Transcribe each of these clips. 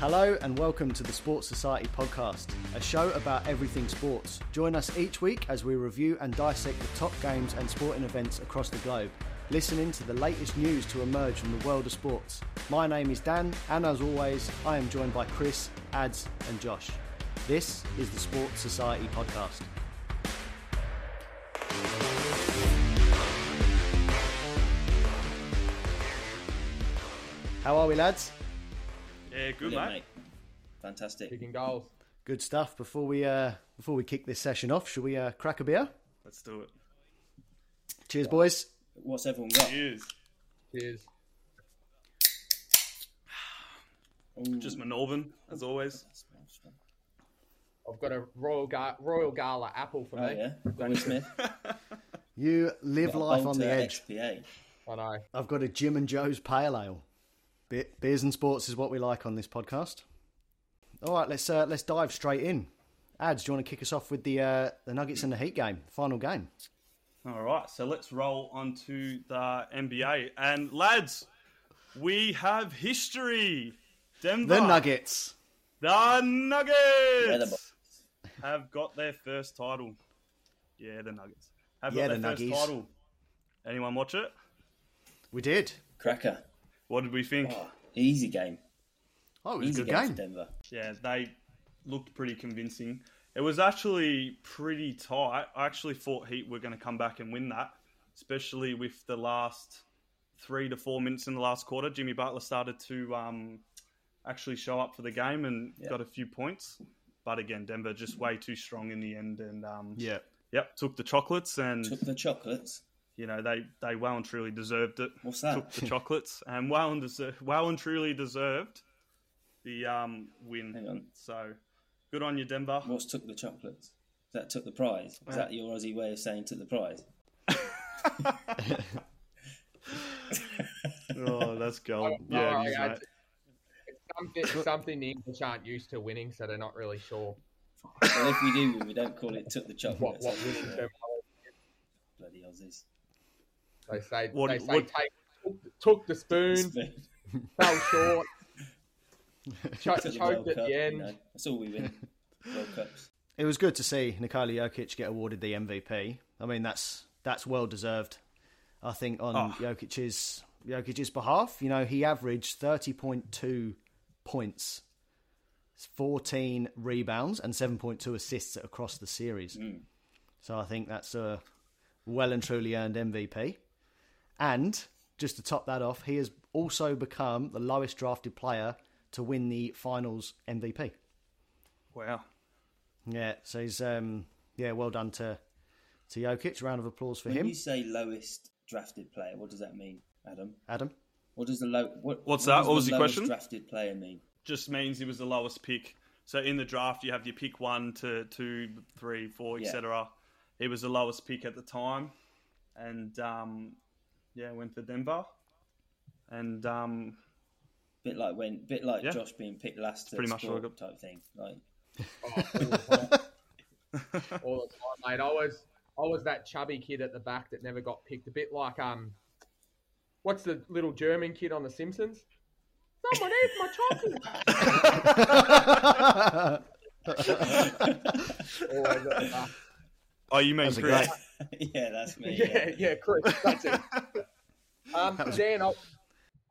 Hello and welcome to the Sports Society podcast, a show about everything sports. Join us each week as we review and dissect the top games and sporting events across the globe, listening to the latest news to emerge from the world of sports. My name is Dan, and as always, I am joined by Chris, Ads, and Josh. This is the Sports Society podcast. How are we, lads? Yeah, good, Brilliant, mate. Fantastic. Kicking goals. Good stuff. Before we uh, before we kick this session off, shall we uh, crack a beer? Let's do it. Cheers, boys. What's everyone got? Cheers. Cheers. Ooh, Just my Northern, as always. that smells strong. I've got a Royal Ga- Royal Gala apple for Oh me. yeah, Gordon Smith. You live life on the Bolter edge. XPA. I know. I've got a Jim and Joe's Pale Ale. Be- beers and sports is what we like on this podcast. All right, let's uh, let's dive straight in. Ads, do you want to kick us off with the uh, the Nuggets and the Heat game, final game? All right, so let's roll on to the NBA. And lads, we have history. Denver. The Nuggets. The Yeah, the Nuggets have got their first title. Yeah, the Nuggets have Yeah, got the their first Nuggies. title. Anyone watch it? We did. Cracker. What did we think? Oh, easy game. Oh, it was Easy a good game, game. Denver. Yeah, they looked pretty convincing. It was actually pretty tight. I actually thought Heat were going to come back and win that, especially with the last three to four minutes in the last quarter. Jimmy Butler started to um, actually show up for the game and Yeah. got a few points. But again, Denver just way too strong in the end, and um, Yeah. yep, took the chocolates, and Took the chocolates. You know they they well and truly deserved it. What's that? Took the chocolates and well and deser- well and truly deserved the um, win. Hang on. So good on you, Denver. What's took the chocolates? That took the prize. Is that your Aussie way of saying took the prize? Oh, that's gold. No, yeah, it is, I- mate. It's something, something the English aren't used to winning, so they're not really sure Well, if we do, win, we don't call it took the what, chocolates. what winning Bloody Aussies. They say What- they say what- take took, took the spoon, Spoon. fell short, cho- Took the choked at Cup, the you end. know. That's all we win. World Cups. It was good to see Nikola Jokic get awarded the MVP. I mean, that's that's well deserved. I think on Oh. Jokic's Jokic's behalf, you know, he averaged thirty point two points, fourteen rebounds, and seven point two assists across the series. Mm. So I think that's a well and truly earned MVP. And just to top that off, he has also become the lowest drafted player to win the Finals MVP. Wow. Yeah, so he's um yeah, well done to to Jokic. Round of applause for When him, you say lowest drafted player, what does that mean, Adam? Adam. What does the low? What, What's what that? What was the the lowest question? Drafted player mean? Just means he was the lowest pick. So in the draft, you have your pick one to two, three, four, Yeah. etc. He was the lowest pick at the time, and um, yeah, went for Denver. And um, Bit like when, bit like Yeah. Josh being picked last to pretty much what I sport type thing. Like Oh, all the time. all the time, mate. I was I was that chubby kid at the back that never got picked. A bit like um, what's the little German kid on The Simpsons? Someone ate my chocolate. Always at the back. oh, you mean That's Chris? Great- yeah, that's me. Yeah, yeah, Chris. That's it. Um, That was- Dan, I,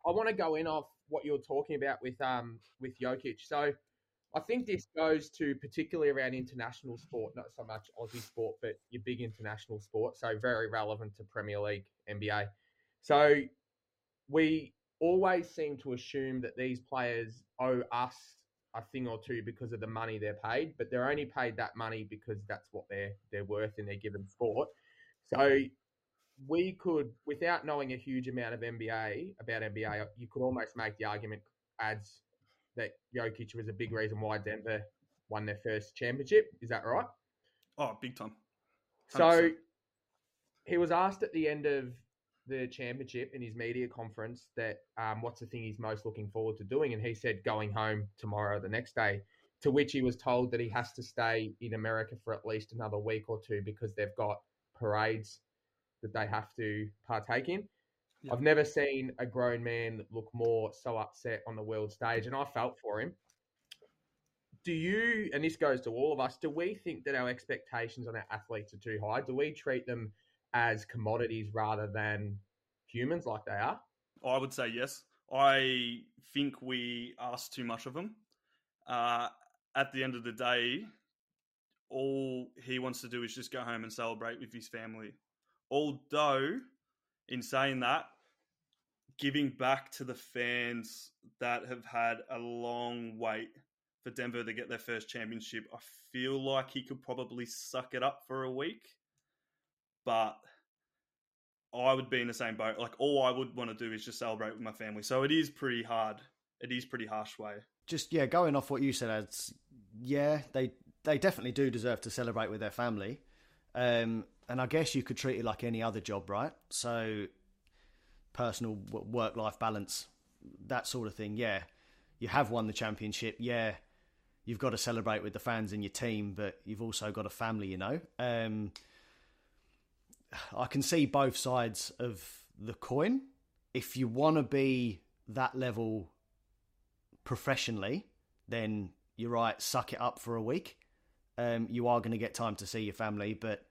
I want to go in off what you're talking about with um with Jokic. So I think this goes to particularly around international sport, not so much Aussie sport, but your big international sport. So very relevant to Premier League, NBA. So we always seem to assume that these players owe us a thing or two because of the money they're paid, but they're only paid that money because that's what they're they're worth in their given sport. So we could, without knowing a huge amount of NBA about NBA, you could almost make the argument ads that Jokic was a big reason why Denver won their first championship. Is that right? Oh, big time. So 100%. he was asked at the end of the championship in his media conference that um, what's the thing he's most looking forward to doing, and he said going home tomorrow, the next day. To which he was told that he has to stay in America for at least another week or two because they've got parades that they have to partake in. Yeah. I've never seen a grown man look more so upset on the world stage, and I felt for him. do you, and this goes to all of us, do we think that our expectations on our athletes are too high? Do we treat them as commodities rather than humans like they are? I would say yes. I think we ask too much of them. Uh, at the end of the day, all he wants to do is just go home and celebrate with his family. Although, in saying that, giving back to the fans that have had a long wait for Denver to get their first championship, I feel like he could probably suck it up for a week. But I would be in the same boat. Like all I would want to do is just celebrate with my family. So it is pretty hard. It is pretty harsh way. Just yeah, going off what you said, Ads, yeah, they they definitely do deserve to celebrate with their family. Um, and I guess you could treat it like any other job, right? So personal work life balance, that sort of thing. Yeah, you have won the championship. Yeah, you've got to celebrate with the fans and your team, but you've also got a family, you know. Um, I can see both sides of the coin. If you want to be that level professionally, then you're right, suck it up for a week. Um, you are going to get time to see your family, but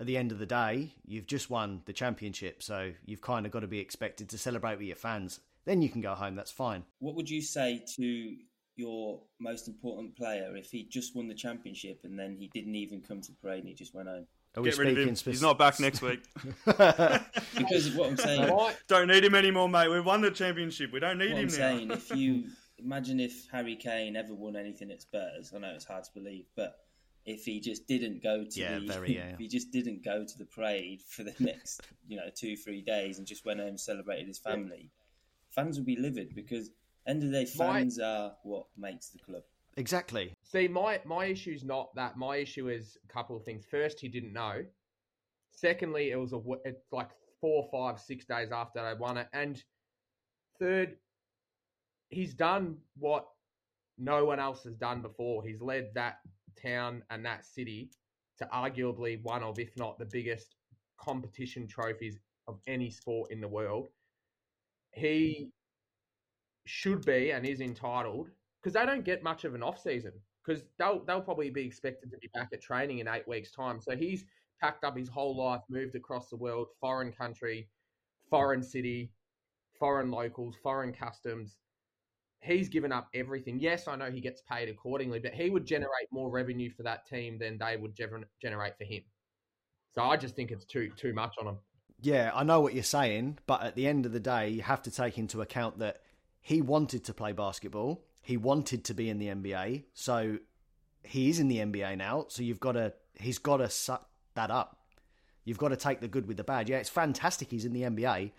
at the end of the day, you've just won the championship, so you've kind of got to be expected to celebrate with your fans. Then you can go home. That's fine. What would you say to your most important player if he just won the championship and then he didn't even come to parade and he just went home? Are Get rid of him. He's not back next week. because of what I'm saying. don't need him anymore, mate. We've won the championship. We don't need what him I'm now. saying, if you imagine if Harry Kane ever won anything at Spurs, I know it's hard to believe, but if he just didn't go to yeah, the very, yeah. if he just didn't go to the parade for the next you know two three days and just went home and celebrated his family, fans would be livid because end of the day fans my, are what makes the club. Exactly. See, my my issue is not that. My issue is a couple of things. First, he didn't know. Secondly, it was a it's like four, five, six days after they won it, and third, he's done what no one else has done before. He's led that town and that city to arguably one of, if not the biggest competition trophies of any sport in the world. He should be and is entitled because they don't get much of an off season because they'll they'll probably be expected to be back at training in eight weeks' time. So he's packed up his whole life, moved across the world, foreign country, foreign city, foreign locals, foreign customs, he's given up everything. Yes, I know he gets paid accordingly, but he would generate more revenue for that team than they would generate for him. So I just think it's too too much on him. Yeah, I know what you're saying, but at the end of the day, you have to take into account that he wanted to play basketball. He wanted to be in the NBA, so he is in the NBA now. So you've got to he's got to suck that up. You've got to take the good with the bad. Yeah, it's fantastic he's in the NBA,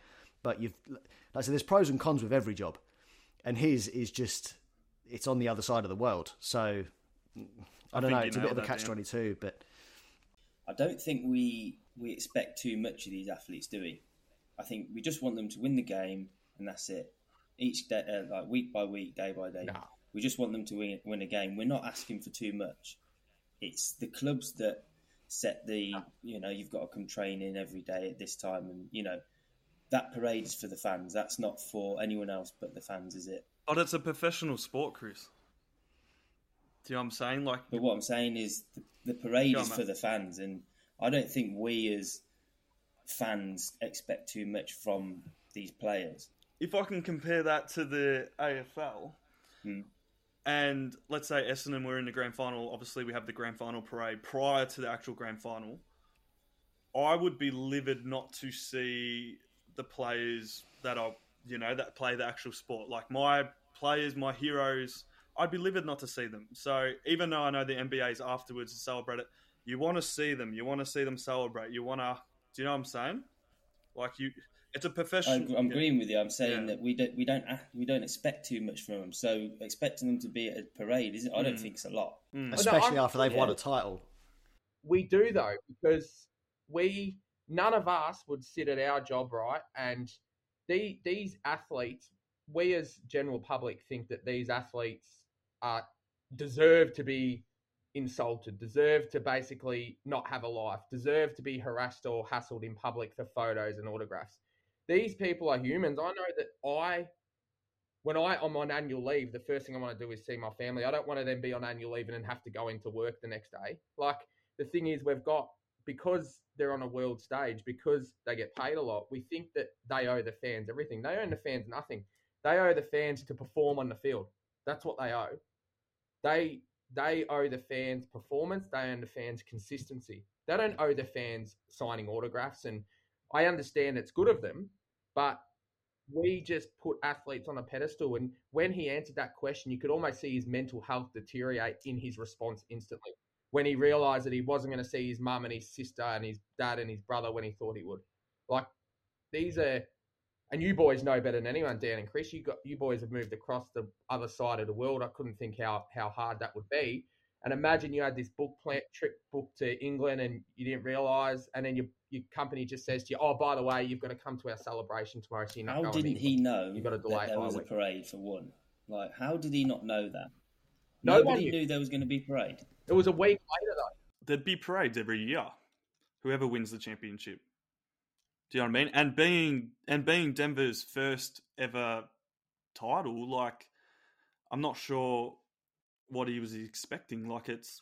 but you've like I said, there's pros and cons with every job and his is just it's on the other side of the world. So I don't I know. It's a bit of a catch twenty two, but I don't think we we expect too much of these athletes, do we? I think we just want them to win the game, and that's it. Each day, uh, like week by week, day by day, no. we just want them to win win a game. We're not asking for too much. It's the clubs that set the you know you've got to come training every day at this time, and you know that parade is for the fans. That's not for anyone else but the fans, is it? But it's a professional sport, Chris. Do you know what I'm saying? Like, but what I'm saying is the, the parade is for the fans, and I don't think we as fans expect too much from these players. If I can compare that to the AFL, hmm. and let's say Essendon were in the grand final, obviously we have the grand final parade prior to the actual grand final. I would be livid not to see the players that are you know that play the actual sport. Like my players, my heroes, I'd be livid not to see them. So even though I know the NBA's afterwards to celebrate it, you want to see them. You want to see them celebrate. You want to. Do you know what I'm saying? Like you, it's a professional. I'm agreeing with you. I'm saying yeah. that we don't we don't we don't expect too much from them. So expecting them to be at a parade is I don't mm. think it's a lot, mm. especially no, after they've yeah. won a title. We do though because we none of us would sit at our job right and the, these athletes we as general public think that these athletes are deserve to be insulted deserve to basically not have a life deserve to be harassed or hassled in public for photos and autographs these people are humans i know that i when I am on annual leave, the first thing I want to do is see my family. I don't want to then be on annual leave and then have to go into work the next day. Like the thing is, we've got because they're on a world stage, because they get paid a lot. We think that they owe the fans everything. They owe the fans nothing. They owe the fans to perform on the field. That's what they owe. They they owe the fans performance. They owe the fans consistency. They don't owe the fans signing autographs. And I understand it's good of them, but we just put athletes on a pedestal. And when he answered that question, you could almost see his mental health deteriorate in his response instantly when he realised that he wasn't going to see his mum and his sister and his dad and his brother when he thought he would. Like these are, and you boys know better than anyone, Dan and Chris. You got you boys have moved across the other side of the world. I couldn't think how how hard that would be. And imagine you had this book plant trip booked to England and you didn't realise, and then your your company just says to you, "Oh, by the way, you've got to come to our celebration tomorrow." So you're not how didn't he know? You've got to delay there was a parade for one. Like, how did he not know that? No Nobody knew. knew there was going to be parade. It was a week later, though. There'd be parades every year. Whoever wins the championship. Do you know what I mean? And being and being Denver's first ever title, like I'm not sure what he was expecting. Like it's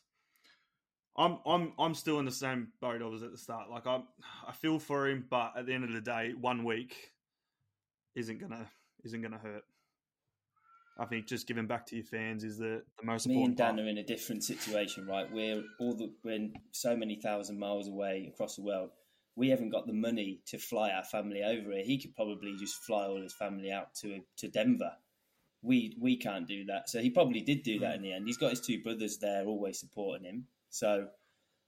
I'm I'm I'm still in the same boat I was at the start. Like I I feel for him, but at the end of the day, one week isn't gonna isn't gonna hurt. I think just giving back to your fans is the, the most. Me and Dan part. are in a different situation, right? We're all the, we're so many thousand miles away across the world. We haven't got the money to fly our family over here. He could probably just fly all his family out to to Denver. We we can't do that, so he probably did do that hmm. in the end. He's got his two brothers there, always supporting him. So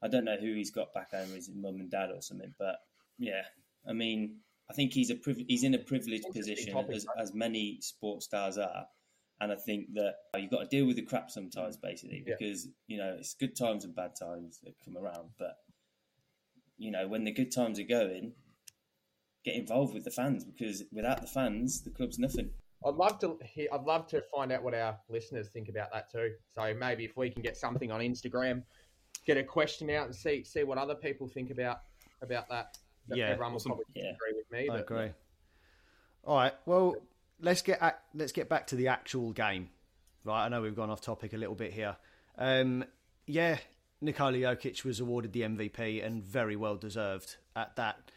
I don't know who he's got back home, his mum and dad or something. But yeah, I mean, I think he's a priv- he's in a privileged position as, as many sports stars are and I think that you've got to deal with the crap sometimes, mm. basically, because yeah. you know it's good times and bad times that come around. But you know, when the good times are going, get involved with the fans because without the fans, the club's nothing. I'd love to hear, I'd love to find out what our listeners think about that too. So maybe if we can get something on Instagram, get a question out and see see what other people think about about that. yeah, everyone will probably yeah. agree with me. I but, agree. All right. Well, let's get let's get back to the actual game. Right, I know we've gone off topic a little bit here. Um, yeah, Nikola Jokic was awarded the MVP and very well deserved at that.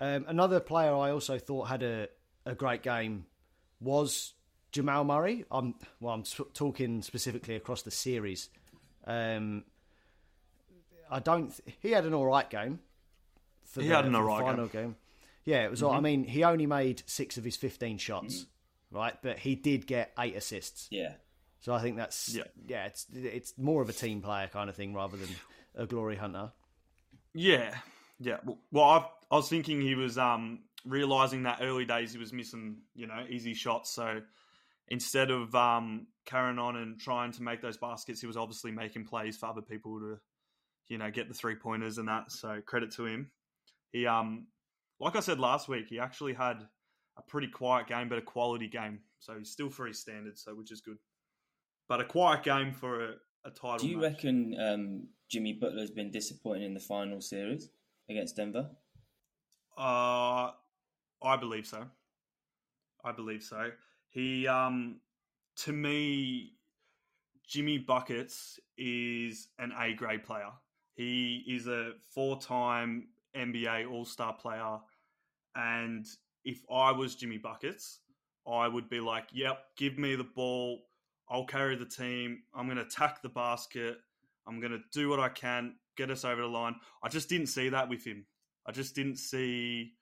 Um, another player I also thought had a, a great game was Jamal Murray. I'm well, I'm talking specifically across the series. Um, I don't. He had an all right game. For he the, had an all right final game. game. Yeah, it was. Mm-hmm. I mean, he only made six of his fifteen shots. Right? But he did get eight assists. Yeah. So I think that's yeah, yeah it's it's more of a team player kind of thing rather than a glory hunter. Yeah, yeah. Well, i I was thinking he was um, realizing that early days he was missing, you know, easy shots. So instead of um, carrying on and trying to make those baskets, he was obviously making plays for other people to, you know, get the three pointers and that. So credit to him. He um, like I said last week, he actually had a pretty quiet game, but a quality game. So he's still for his standards, so which is good. But a quiet game for a, a title. Do you match. reckon um, Jimmy Butler's been disappointing in the final series against Denver? Uh, I believe so. I believe so. He, um, to me, Jimmy Buckets is an A grade player. He is a four time NBA All Star player, and if I was Jimmy Buckets, I would be like, yep, give me the ball. I'll carry the team. I'm going to attack the basket. I'm going to do what I can, get us over the line. I just didn't see that with him. I just didn't see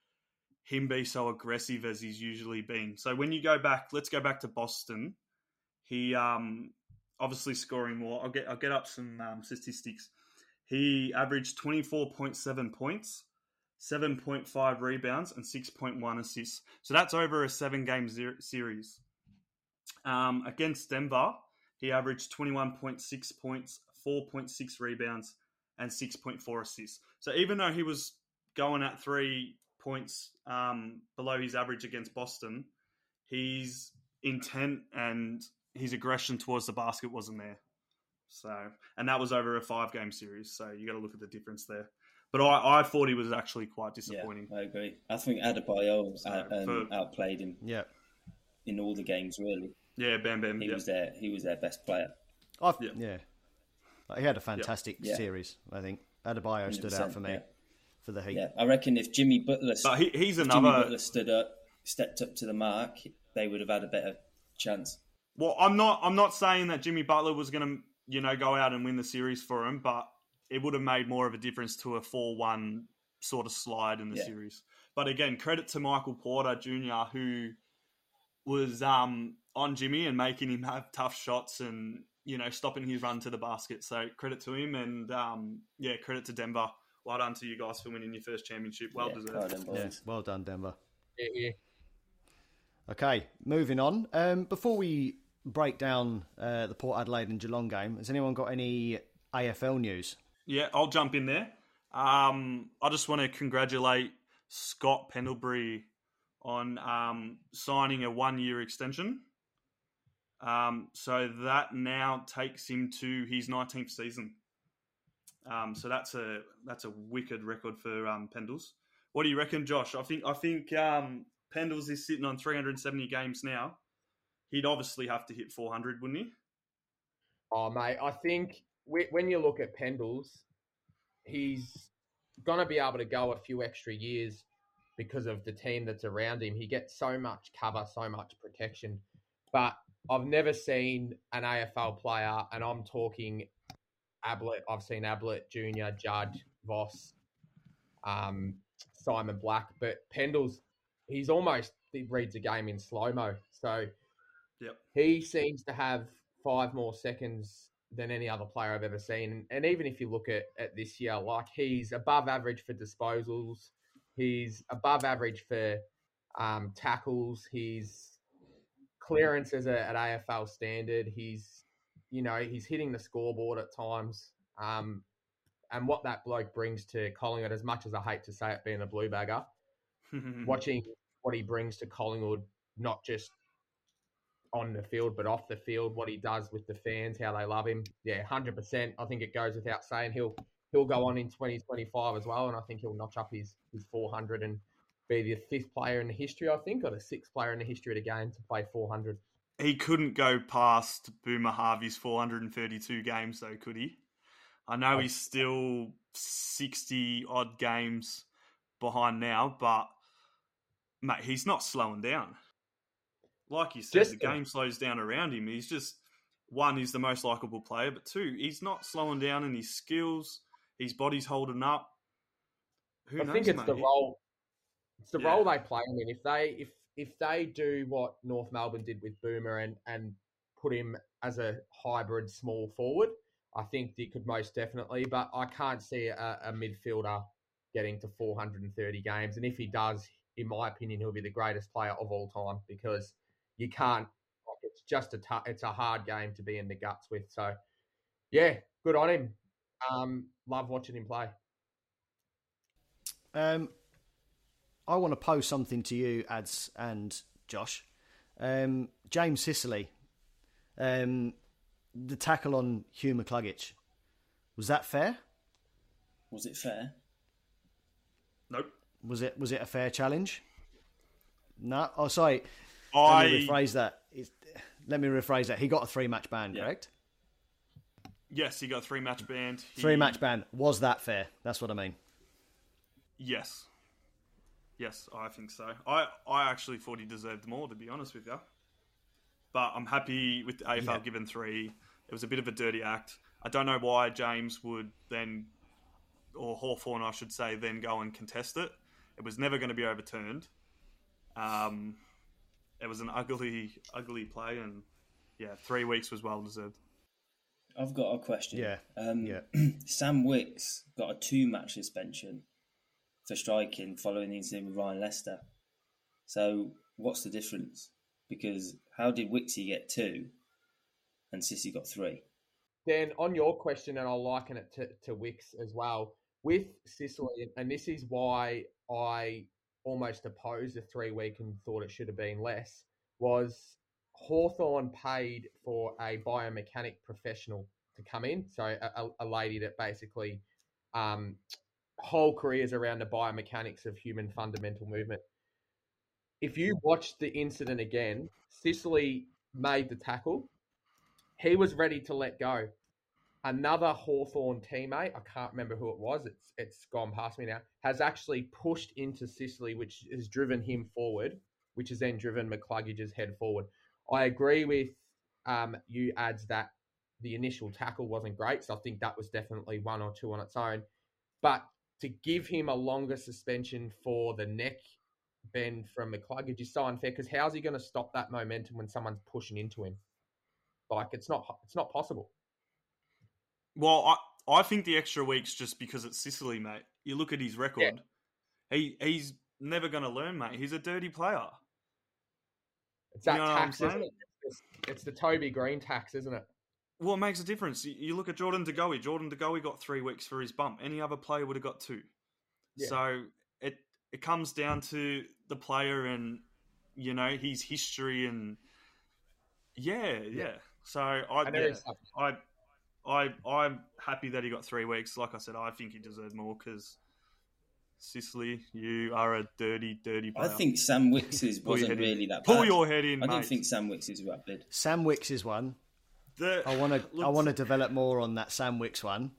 him be so aggressive as he's usually been. So when you go back, let's go back to Boston. He um, obviously scoring more. I'll get I'll get up some um, statistics. He averaged 24.7 points, 7.5 rebounds, and 6.1 assists. So that's over a seven game series. Um, against Denver, he averaged 21.6 points, 4.6 rebounds, and 6.4 assists. So even though he was going at three points um, below his average against Boston, his intent and his aggression towards the basket wasn't there. So, and that was over a five game series. So you got to look at the difference there. But I, I thought he was actually quite disappointing. Yeah, I agree. I think Adebayo so, out, um, for, outplayed him. Yeah. in all the games really. Yeah, Bam Bam. He yeah. was their he was their best player. I've, Yeah. yeah. He had a fantastic Yeah. series, I think. Adebayo stood out for me yeah. for the Heat. Yeah, I reckon if Jimmy Butler, But he, he's if Jimmy. Butler stood up, stepped up to the mark, they would have had a better chance. Well, I'm not. I'm not saying that Jimmy Butler was going to, you know, go out and win the series for him, but it would have made more of a difference to a four-one sort of slide in the Yeah. series. But again, credit to Michael Porter Jr., who was um, on Jimmy and making him have tough shots and you know stopping his run to the basket. So credit to him, and um, yeah, credit to Denver. Well done to you guys for winning your first championship. Well yeah, deserved. well done. Yeah, well done, Denver. Yeah, yeah. Okay, moving on. Um, before we break down uh, the Port Adelaide and Geelong game, has anyone got any AFL news? Yeah, I'll jump in there. Um, I just want to congratulate Scott Pendlebury on um, signing a one-year extension. Um, so that now takes him to his 19th season. Um, so that's a that's a wicked record for um, Pendles. What do you reckon, Josh? I think I think um, Pendles is sitting on 370 games now. He'd obviously have to hit 400, wouldn't he? Oh, mate, I think when you look at Pendles, he's going to be able to go a few extra years because of the team that's around him. He gets so much cover, so much protection. But I've never seen an AFL player, and I'm talking Ablett. I've seen Ablett, Junior, Judd, Voss, um, Simon Black, but Pendles, he's almost he reads a game in slow mo. So Yep. he seems to have five more seconds than any other player I've ever seen. And even if you look at, at this year, like he's above average for disposals, he's above average for um, tackles, he's clearances at, at AFL standard, he's you know he's hitting the scoreboard at times. Um, and what that bloke brings to Collingwood, as much as I hate to say it, being a blue bagger, watching what he brings to Collingwood, not just on the field but off the field, what he does with the fans, how they love him. Yeah, hundred percent. I think it goes without saying he'll he'll go on in twenty twenty five as well, and I think he'll notch up his his four hundred and be the fifth player in the history, I think, or the sixth player in the history of the game to play four hundred. he couldn't go past Boomer Harvey's 432 games, though, could he? I know he's still 60 odd games behind now, but mate, he's not slowing down. Like you said, Just the game slows down around him. He's just one, he's the most likable player, but two, he's not slowing down in his skills. His body's holding up. Who I knows, think it's mate? the role. It's the Yeah. role they play him in. If they if if they do what North Melbourne did with Boomer and and put him as a hybrid small forward, I think they could most definitely. But I can't see a, a midfielder getting to 430 games. And if he does, in my opinion, he'll be the greatest player of all time because you can't. It's just a tou- it's a hard game to be in the guts with. So, yeah, good on him. Um, love watching him play. Um, I want to pose something to you, Ads and Josh. Um, James Sicily, um, the tackle on Hugh McCluggage, was that fair? Was it fair? Nope. Was it was it a fair challenge? No. Oh, sorry. I Let me rephrase that. It's, let me rephrase that. He got a three match ban, Yeah. correct? yes, he got a three match band. He- Three match ban. Was that fair? That's what I mean. Yes. Yes, I think so. I, I actually thought he deserved more, to be honest with you. But I'm happy with the AFL Yeah. given three. It was a bit of a dirty act. I don't know why James would then, or Hawthorn, I should say, then go and contest it. It was never going to be overturned. Um, it was an ugly, ugly play, and yeah, three weeks was well deserved. I've got a question. Yeah, Um, yeah. Sam Wicks got a two-match suspension for striking following the incident with Ryan Lester. So what's the difference? Because how did Wixie get two, and Sissy got three? Dan, on your question, and I'll liken it to, to Wix as well, with Sicily, and this is why I almost opposed the three week and thought it should have been less, was Hawthorn paid for a biomechanic professional to come in. So a, a, lady that basically um, whole careers around the biomechanics of human fundamental movement. if you watch the incident again, Sicily made the tackle. He was ready to let go. Another Hawthorn teammate, I can't remember who it was, it's it's gone past me now, has actually pushed into Sicily, which has driven him forward, which has then driven McCluggage's head forward. I agree with um, you adds that the initial tackle wasn't great, so I think that was definitely one or two on its own. But to give him a longer suspension for the neck bend from McCluggage is so unfair because how's he going to stop that momentum when someone's pushing into him? Like it's not it's not possible. Well, I I think the extra weeks just because it's Sicily, mate. You look at his record. Yeah. He he's never going to learn, mate. He's a dirty player. It's that you know tax, isn't it? It's, it's, the Toby Greene tax, isn't it? Well, it makes a difference. You look at Jordan De Goey. Jordan De Goey got three weeks for his bump. Any other player would have got two. Yeah. So it it comes down to the player and you know his history and yeah, yeah. yeah. So I, yeah, I, I, I'm happy that he got three weeks. Like I said, I think he deserved more because Sicily, you are a dirty, dirty player. I think Sam Wicks's wasn't really that. Bad. Pull your head in. I mate. don't think Sam Wicks is rapid. Sam Wicks is one. The, I want to. I want to develop more on that Sam Wicks one.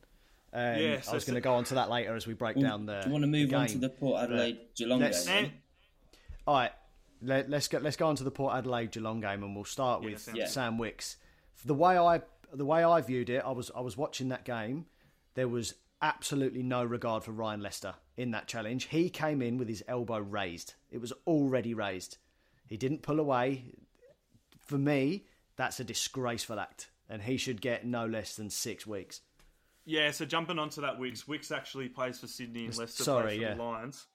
Um, yeah, so I was going to go on to that later as we break well, down the. Do you want to move on to the Port Adelaide Geelong game? All right, let, us go. Let's go on to the Port Adelaide Geelong game, and we'll start with yeah. Sam Wicks. The way I the way I viewed it, I was I was watching that game. There was absolutely no regard for Ryan Lester in that challenge. He came in with his elbow raised. It was already raised. He didn't pull away. For me, that's a disgraceful act, and he should get no less than six weeks. Yeah, so jumping onto that, Wicks. Wicks actually plays for Sydney and Lester Sorry, yeah. the Lions.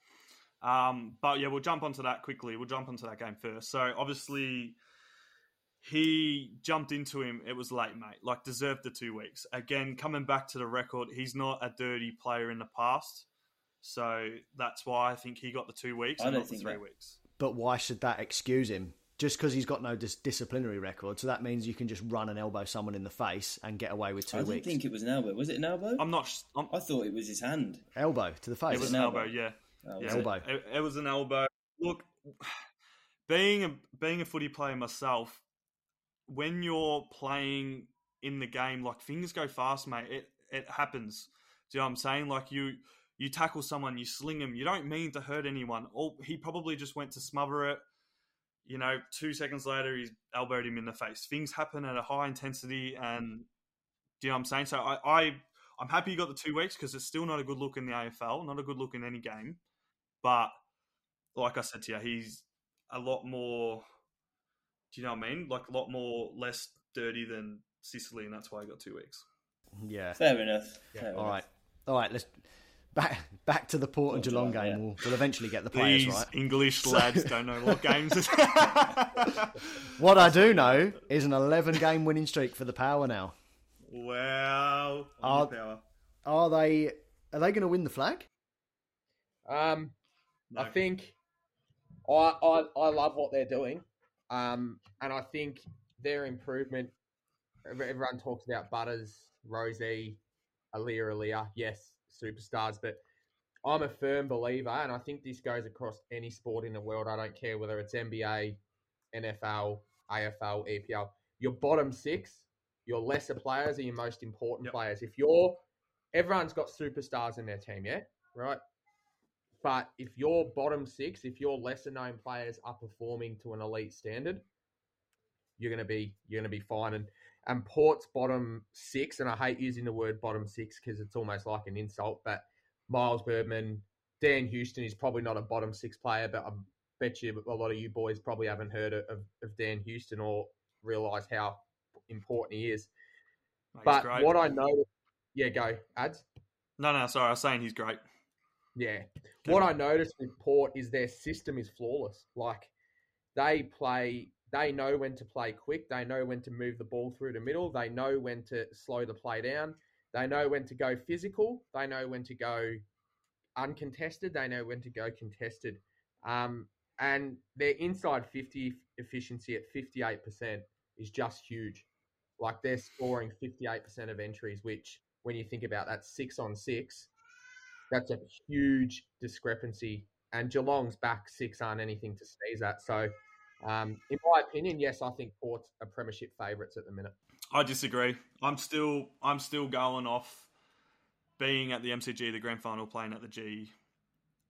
Um, but yeah, we'll jump onto that quickly. We'll jump onto that game first. So obviously, he jumped into him. It was late, mate. Like deserved the two weeks. Again, coming back to the record, he's not a dirty player in the past, so that's why I think he got the two weeks. I don't think three that. weeks. But why should that excuse him? Just because he's got no dis- disciplinary record, so that means you can just run and elbow someone in the face and get away with two I weeks. I didn't think it was an elbow. Was it an elbow? I'm not. I'm... i thought it was his hand. Elbow to the face. It was an elbow. elbow yeah. Oh, yeah. Elbow. It? it was an elbow. Look, being a being a footy player myself, when you're playing in the game, like things go fast, mate. It it happens. Do you know what I'm saying? Like you you tackle someone, you sling him. You don't mean to hurt anyone. Or he probably just went to smother it. You know, two seconds later, he's elbowed him in the face. Things happen at a high intensity, and do you know what I'm saying? So I, I I'm happy you got the two weeks because it's still not a good look in the AFL, not a good look in any game. But like I said to you, he's a lot more do you know what I mean? Like a lot more less dirty than Sicily, and that's why I got two weeks. Yeah, fair enough. Yeah. Fair all enough. right, all right. Let's back back to the Port and Geelong game. Yeah. We'll, we'll, eventually get the players These right. English lads don't know what games. what I do know is an 11 game winning streak for the Power now. Wow, are, the power. are they are they going to win the flag? Um, no. I think I, I I love what they're doing. Um, and I think their improvement, everyone talks about Butters, Rozee, Aliir, Aliir, yes, superstars, but I'm a firm believer, and I think this goes across any sport in the world. I don't care whether it's NBA, NFL, AFL, EPL. Your bottom six, your lesser players are your most important yep. players. If you're, everyone's got superstars in their team, yeah, right? But if your bottom six, if your lesser known players are performing to an elite standard, you're gonna be you're gonna be fine. And and Port's bottom six, and I hate using the word bottom six because it's almost like an insult, but Miles Bergman, Dan Houston is probably not a bottom six player, but I bet you a lot of you boys probably haven't heard of, of Dan Houston or realise how important he is. but great. what I know, yeah, go ads. No, no, sorry, I was saying he's great. Yeah. What I noticed with Port is their system is flawless. Like they play, they know when to play quick. They know when to move the ball through the middle. They know when to slow the play down. They know when to go physical. They know when to go uncontested. They know when to go contested. Um, and their inside 50 efficiency at 58% is just huge. Like they're scoring 58% of entries, which when you think about that six on six, that's a huge discrepancy and Geelong's back six aren't anything to sneeze at. So, um, in my opinion, yes, I think Port's a premiership favourites at the minute. I disagree. I'm still I'm still going off being at the MCG, the grand final, playing at the G,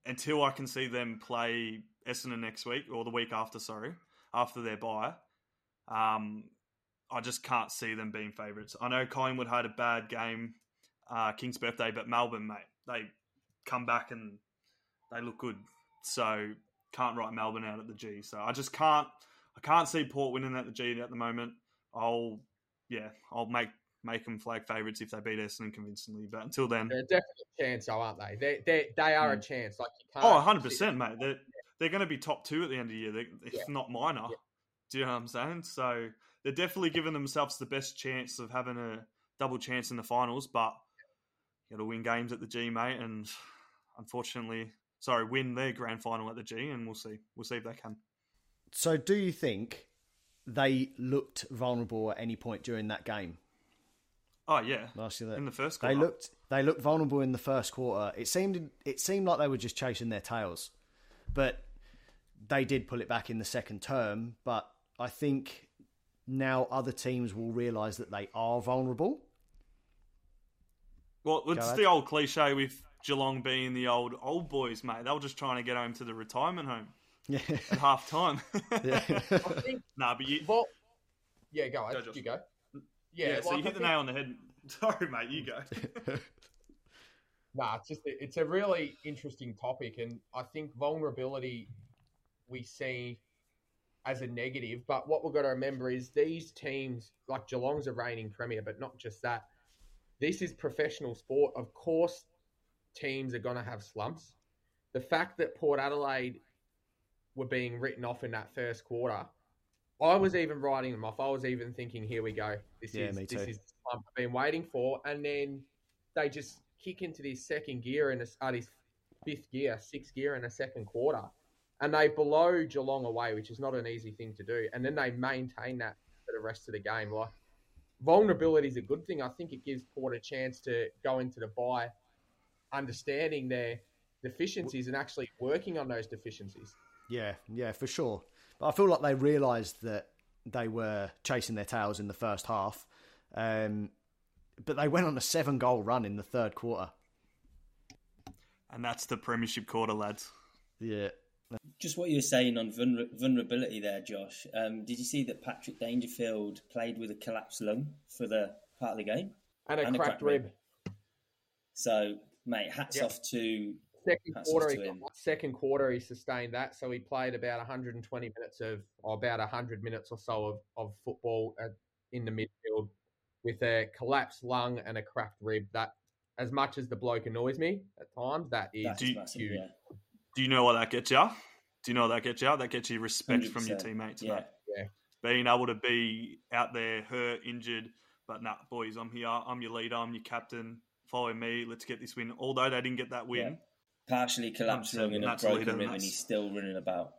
until I can see them play Essendon next week or the week after. Sorry, after their bye. Um, I just can't see them being favourites. I know Collingwood had a bad game, uh, King's birthday, but Melbourne, mate, they come back and they look good. So can't write Melbourne out at the G. So I just can't. I can't see Port winning at the G at the moment. I'll, yeah, I'll make make them flag favourites if they beat Essendon convincingly. But until then, they're definitely a chance, though, aren't they? They they they are mm. a chance. Like you can't. Oh, 100 percent, mate. They're they're going to be top two at the end of the year, they, if yeah. not minor. Yeah. Do you know what I'm saying? So they're definitely giving themselves the best chance of having a double chance in the finals. But you got to win games at the G, mate, and unfortunately, sorry, win their grand final at the G, and we'll see. We'll see if they can. So, do you think they looked vulnerable at any point during that game? Oh yeah, last year in the first quarter. they looked they looked vulnerable in the first quarter. It seemed it seemed like they were just chasing their tails, but they did pull it back in the second term. But I think now other teams will realise that they are vulnerable. Well, it's the old cliche with Geelong being the old old boys, mate. They were just trying to get home to the retirement home. Yeah. At half time. yeah. nah, but you. Well, yeah, go. go you go. Yeah, yeah so you hit the nail on the head. Sorry, mate. You go. nah, it's just it's a really interesting topic, and I think vulnerability we see as a negative. But what we've got to remember is these teams, like Geelong's a reigning premier, but not just that. This is professional sport. Of course, teams are going to have slumps. The fact that Port Adelaide were being written off in that first quarter, I was even writing them off. I was even thinking, "Here we go. This yeah, is this too. is the slump I've been waiting for." And then they just kick into this second gear and uh, this fifth gear, sixth gear in a second quarter, and they blow Geelong away, which is not an easy thing to do. And then they maintain that for the rest of the game. Like vulnerability is a good thing. I think it gives Port a chance to go into the bye understanding their deficiencies and actually working on those deficiencies. Yeah, yeah, for sure. But I feel like they realised that they were chasing their tails in the first half, um, but they went on a seven goal run in the third quarter. And that's the Premiership quarter, lads. Yeah. Just what you were saying on vulner- vulnerability there, Josh. Um, did you see that Patrick Dangerfield played with a collapsed lung for the part of the game? And a, and cracked, a cracked rib. rib. So mate, hats yep. off to second quarter. He, second quarter, he sustained that, so he played about 120 minutes of, or about 100 minutes or so of, of football at, in the midfield with a collapsed lung and a cracked rib. That, as much as the bloke annoys me at times, that is do you, massive, huge. Yeah. Do you know what that gets you? Do you know what that gets you? That gets you respect 100%. from your teammates, yeah. mate. Yeah. Being able to be out there hurt, injured, but nah, boys, I'm here. I'm your leader. I'm your captain follow me, let's get this win. Although they didn't get that win. Yeah. Partially collapsed lung and a broken rib, and he's still running about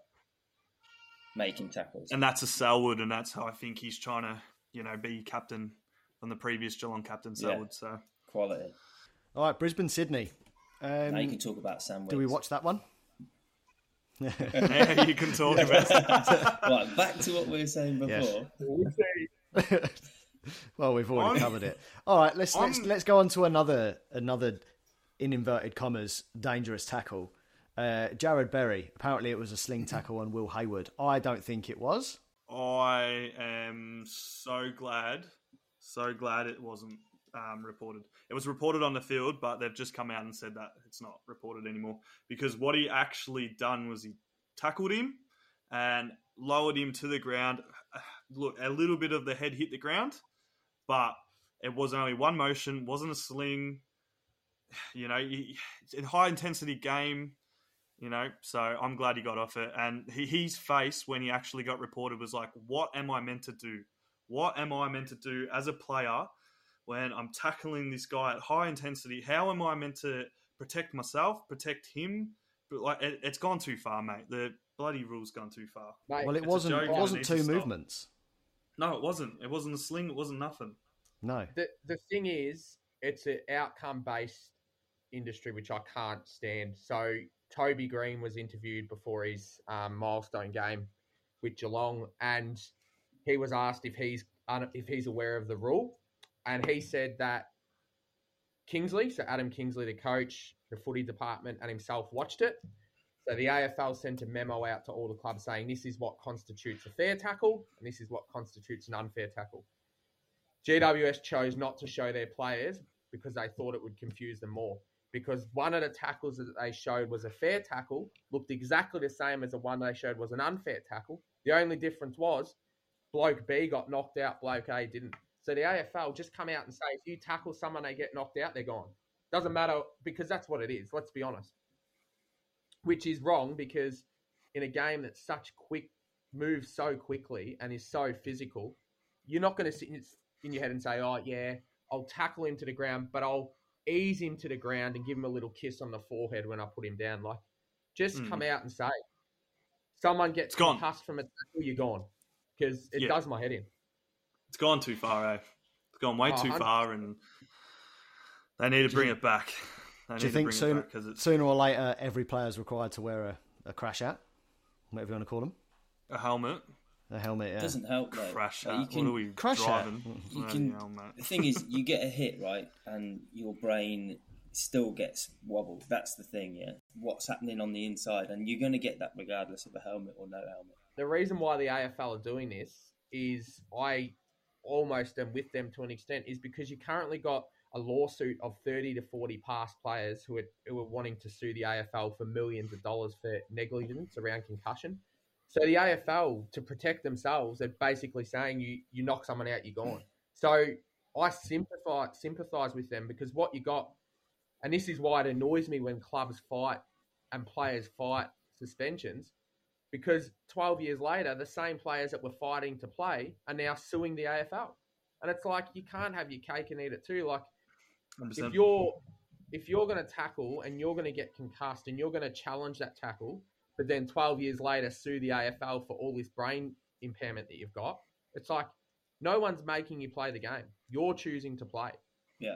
making tackles. And that's a Selwood, and that's how I think he's trying to, you know, be captain from the previous Geelong captain, Selwood. Yeah. So quality. All right, Brisbane, Sydney. Um, now you can talk about Sam. Do we watch that one? yeah, you can talk about. right, back to what we were saying before. Yes. well, we've already I'm, covered it. All right, let's I'm, let's let's go on to another another in inverted commas dangerous tackle. Uh, Jarrod Berry. Apparently, it was a sling tackle on Will Hayward. I don't think it was. I am so glad, so glad it wasn't um, reported. It was reported on the field, but they've just come out and said that it's not reported anymore because what he actually done was he tackled him and lowered him to the ground. Look, a little bit of the head hit the ground, but it was only one motion, wasn't a sling. You know, it's a high intensity game. You know, so I'm glad he got off it. And he, his face when he actually got reported was like, "What am I meant to do? What am I meant to do as a player when I'm tackling this guy at high intensity? How am I meant to protect myself, protect him?" But like, it, has gone too far, mate. The bloody rule's gone too far. Mate, well, it it's wasn't. It wasn't two movements. No, it wasn't. It wasn't a sling. It wasn't nothing. No. The the thing is, it's an outcome based industry which I can't stand. So Toby Greene was interviewed before his um, milestone game with Geelong, and he was asked if he's if he's aware of the rule, and he said that Kingsley, so Adam Kingsley, the coach, the footy department, and himself watched it. So the AFL sent a memo out to all the clubs saying this is what constitutes a fair tackle and this is what constitutes an unfair tackle. GWS chose not to show their players because they thought it would confuse them more. Because one of the tackles that they showed was a fair tackle, looked exactly the same as the one they showed was an unfair tackle. The only difference was bloke B got knocked out, bloke A didn't. So the AFL just come out and say if you tackle someone, they get knocked out, they're gone. Doesn't matter because that's what it is. Let's be honest. Which is wrong because in a game that's such quick, moves so quickly and is so physical, you're not going to sit in your head and say, "Oh yeah, I'll tackle him to the ground, but I'll ease him to the ground and give him a little kiss on the forehead when I put him down." Like, just mm. come out and say, "Someone gets concussed from a tackle, you're gone," because it yeah. does my head in. It's gone too far, eh? It's gone way oh, too 100%. far, and they need to bring it back. They Do you think sooner, sooner or later every player is required to wear a, a crash hat, whatever you want to call them? A helmet. A helmet, yeah. Doesn't help though. Crash hat. Like can, what are we crash driving? Hat. You can, the thing is, you get a hit right, and your brain still gets wobbled. That's the thing, yeah. What's happening on the inside, and you're going to get that regardless of a helmet or no helmet. The reason why the AFL are doing this is I almost am with them to an extent is because you currently got a lawsuit of 30 to 40 past players who were, who are wanting to sue the AFL for millions of dollars for negligence around concussion. So the AFL, to protect themselves, they're basically saying you you knock someone out, you're gone. So I sympathise sympathise with them because what you got, and this is why it annoys me when clubs fight and players fight suspensions, because 12 years later, the same players that were fighting to play are now suing the AFL. And it's like you can't have your cake and eat it too. Like 100%. if you're if you're going to tackle and you're going to get concussed and you're going to challenge that tackle, but then 12 years later sue the AFL for all this brain impairment that you've got, it's like no one's making you play the game. You're choosing to play. Yeah.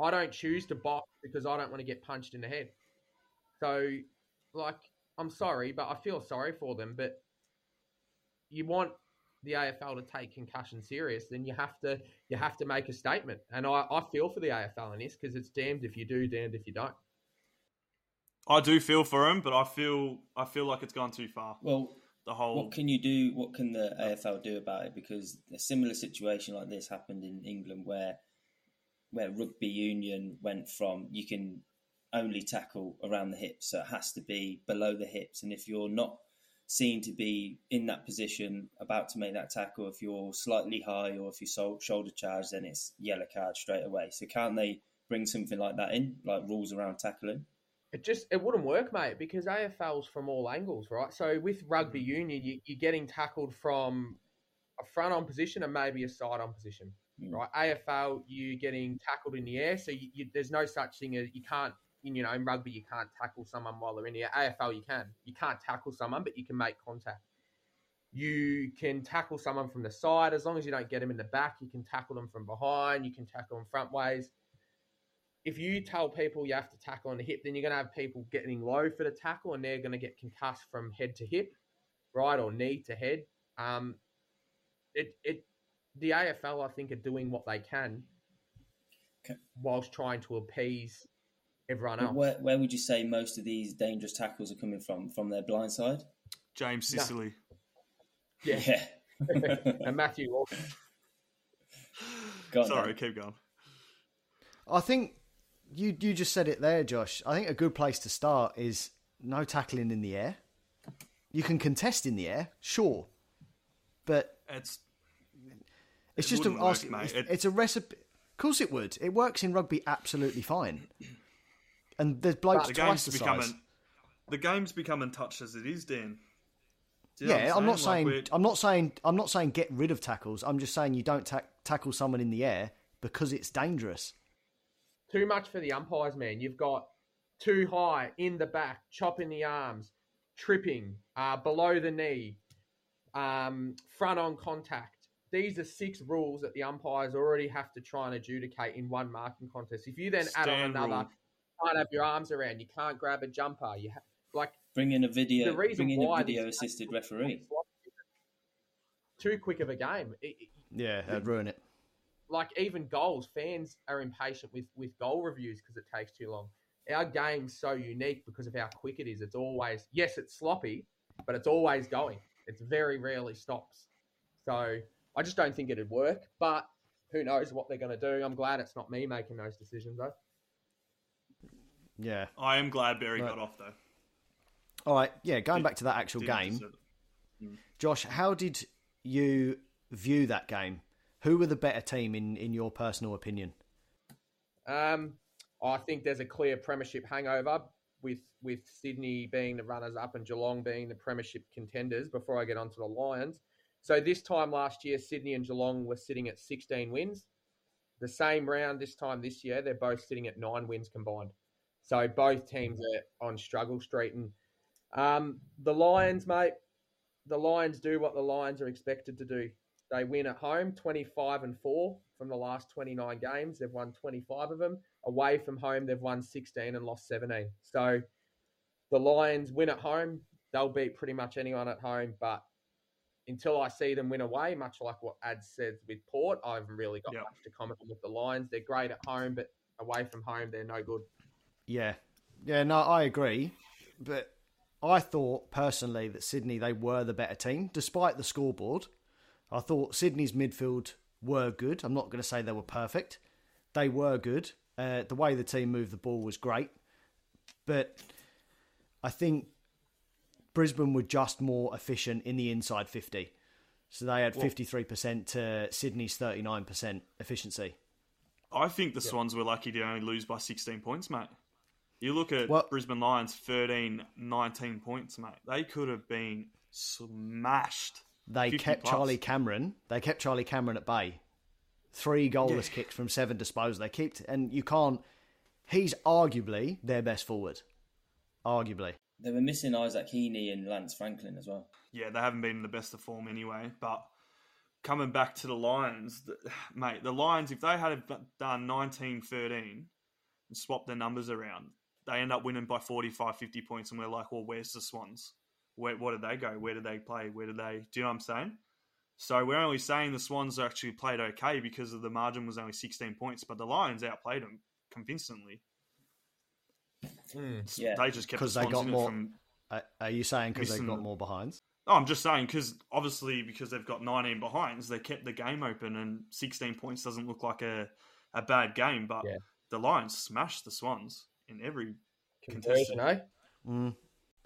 I don't choose to box because I don't want to get punched in the head. So, like, I'm sorry, but I feel sorry for them. But you want the AFL to take concussion serious, then you have to you have to make a statement. And I, I feel for the AFL in this because it's damned if you do, damned if you don't. I do feel for him, but I feel I feel like it's gone too far. Well, the whole what can you do? What can the AFL do about it? Because a similar situation like this happened in England, where where rugby union went from you can only tackle around the hips, so it has to be below the hips. And if you're not seen to be in that position, about to make that tackle, if you're slightly high or if you shoulder charge, then it's yellow card straight away. So can't they bring something like that in, like rules around tackling? It just it wouldn't work, mate, because AFL's from all angles, right? So with rugby mm. union, you, are getting tackled from a front on position and maybe a side on position, mm. right? AFL, you're getting tackled in the air, so you, you, there's no such thing as you can't you know, in rugby, you can't tackle someone while they're in the AFL. You can. You can't tackle someone, but you can make contact. You can tackle someone from the side as long as you don't get them in the back. You can tackle them from behind. You can tackle them front ways. If you tell people you have to tackle on the hip, then you're going to have people getting low for the tackle, and they're going to get concussed from head to hip, right, or knee to head. Um, it it the AFL, I think, are doing what they can whilst trying to appease everyone else. Where, where, would you say most of these dangerous tackles are coming from? From their blind side? James Sicily. No. Yeah. yeah. and Matthew Walker. Sorry, keep going. I think you you just said it there, Josh. I think a good place to start is no tackling in the air. You can contest in the air, sure, but it's it's it just a work, it's, it... it's, a recipe. Of course, it would. It works in rugby absolutely fine and there's blokes the twice the size. the game's becoming untouched as it is, Dan. yeah, I'm, I'm, not saying like I'm not saying I'm not saying get rid of tackles. I'm just saying you don't ta- tackle someone in the air because it's dangerous. Too much for the umpires, man. You've got too high in the back, chopping the arms, tripping, uh, below the knee, um, front on contact. These are six rules that the umpires already have to try and adjudicate in one marking contest. If you then Stand add on another rule can't have your arms around. You can't grab a jumper. You ha- like bring in a video, the reason bring in a video assisted referee. Too quick of a game. It, yeah, that'd ruin it. Like even goals, fans are impatient with with goal reviews because it takes too long. Our game's so unique because of how quick it is. It's always yes, it's sloppy, but it's always going. It's very rarely stops. So I just don't think it'd work. But who knows what they're going to do? I'm glad it's not me making those decisions though. Yeah, I am glad Barry right. got off though. All right, yeah. Going did, back to that actual game, mm. Josh, how did you view that game? Who were the better team in in your personal opinion? Um, I think there's a clear premiership hangover with with Sydney being the runners up and Geelong being the premiership contenders. Before I get onto the Lions, so this time last year, Sydney and Geelong were sitting at 16 wins. The same round this time this year, they're both sitting at nine wins combined. So both teams are on struggle street. And um, the Lions, mate, the Lions do what the Lions are expected to do. They win at home, 25 and 4 from the last 29 games. They've won 25 of them. Away from home, they've won 16 and lost 17. So the Lions win at home. They'll beat pretty much anyone at home, but until I see them win away, much like what Ad said with Port, I haven't really got yep. much to comment on with the Lions. They're great at home, but away from home, they're no good. Yeah, yeah, no, I agree, but I thought personally that Sydney they were the better team, despite the scoreboard. I thought Sydney's midfield were good. I'm not going to say they were perfect. They were good. Uh, the way the team moved the ball was great, but I think Brisbane were just more efficient in the inside 50. So they had 53% to Sydney's 39% efficiency. I think the Swans were lucky to only lose by 16 points, mate. You look at well, Brisbane Lions 13, 19 points, mate. They could have been smashed. They kept plus. Charlie Cameron. They kept Charlie Cameron at bay. Three goalless yeah. kicks from seven disposals. They kicked, and you can't. He's arguably their best forward. Arguably. They were missing Isaac Heaney and Lance Franklin as well. Yeah, they haven't been in the best of form anyway. But coming back to the Lions, mate, the Lions, if they had done 19 13 and swapped their numbers around, they end up winning by 45, 50 points. And we're like, well, where's the Swans? Where, where did they go? Where did they play? Where did they. Do you know what I'm saying? So we're only saying the Swans actually played okay because of the margin was only 16 points, but the Lions outplayed them convincingly. Mm, yeah. They just kept because they got more. From are you saying because they got more behinds? Oh, I'm just saying because obviously because they've got 19 behinds, they kept the game open, and 16 points doesn't look like a, a bad game. But yeah. the Lions smashed the Swans in every contestant. Eh? Mm.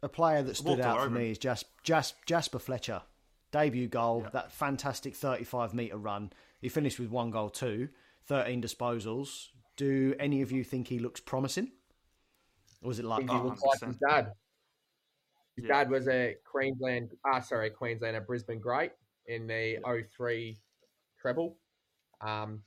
A player that stood out for me is Jas- Jas- Jasper Fletcher. Debut goal, yeah. that fantastic 35 metre run. He finished with one goal, two, 13 disposals. Do any of you think he looks promising? Or was it like? he looks like his dad. His yeah. dad was a Queensland, ah, sorry, Queensland, a Brisbane great in the yeah. 03 treble. Um,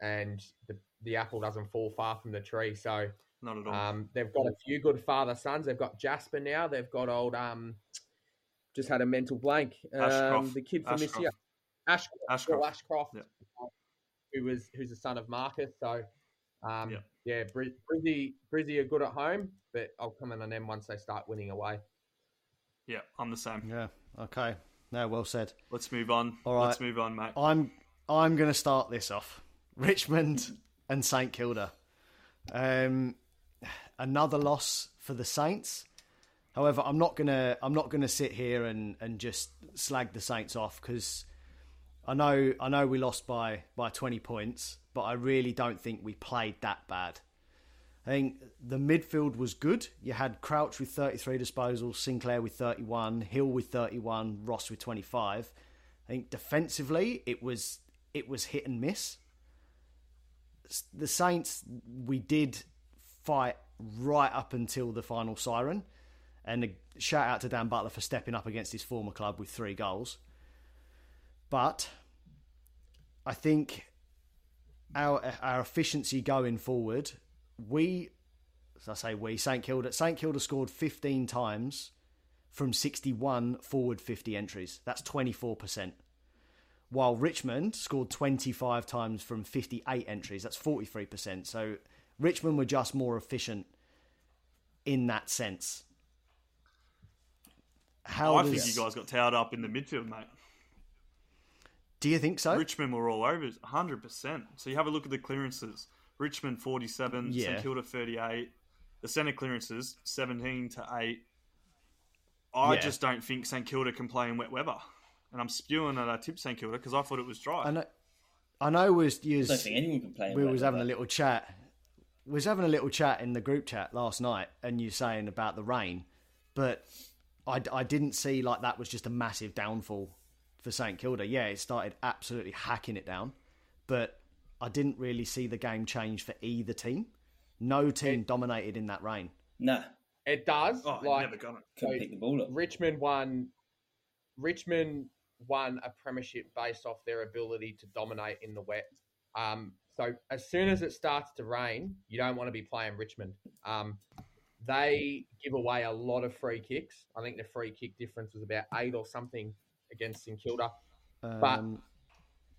and the, the apple doesn't fall far from the tree. So, not at all. Um, they've got a few good father sons. They've got Jasper now. They've got old, um, just had a mental blank. Um, the kid from Ashcroft. this year, Ashcroft, Ashcroft. Ashcroft yeah. who was who's the son of Marcus. So, um, yeah yeah, Brizzy, Brizzy are good at home, but I'll come in on them once they start winning away. Yeah, I'm the same. Yeah. Okay. No, well said. Let's move on. All right. Let's move on, mate. I'm I'm going to start this off. Richmond and St Kilda. Um, another loss for the Saints. However, I'm not gonna I'm not gonna sit here and, and just slag the Saints off because I know I know we lost by by 20 points, but I really don't think we played that bad. I think the midfield was good. You had Crouch with 33 disposals, Sinclair with 31, Hill with 31, Ross with 25. I think defensively it was it was hit and miss. The Saints we did fight right up until the final siren, and a shout out to Dan Butler for stepping up against his former club with three goals. But I think our our efficiency going forward, we, as I say, we St Kilda St Kilda scored 15 times from 61 forward 50 entries. That's 24 percent. While Richmond scored 25 times from 58 entries. That's 43 percent. So Richmond were just more efficient in that sense. how I does, think you guys got towed up in the midfield, mate. do you think so? Richmond were all over, 100%. So you have a look at the clearances. Richmond 47, Yeah. St Kilda 38. The centre clearances 17 to 8. I Yeah. just don't think St Kilda can play in wet weather. And I'm spewing that I tipped St Kilda because I thought it was dry. I know. I know. Was I don't think anyone can play. in we wet was having a little chat. We was having a little chat in the group chat last night, and you saying about the rain, but I, I didn't see like that was just a massive downfall for St Kilda. Yeah, it started absolutely hacking it down, but I didn't really see the game change for either team. No team dominated in that rain. No, It does. oh, like never gonna. So- pick the ball up. Richmond won. Richmond won a premiership based off their ability to dominate in the wet. Um, so as soon as it starts to rain, you don't want to be playing Richmond. Um, they give away a lot of free kicks. I think the free kick difference was about eight or something against St Kilda. Um,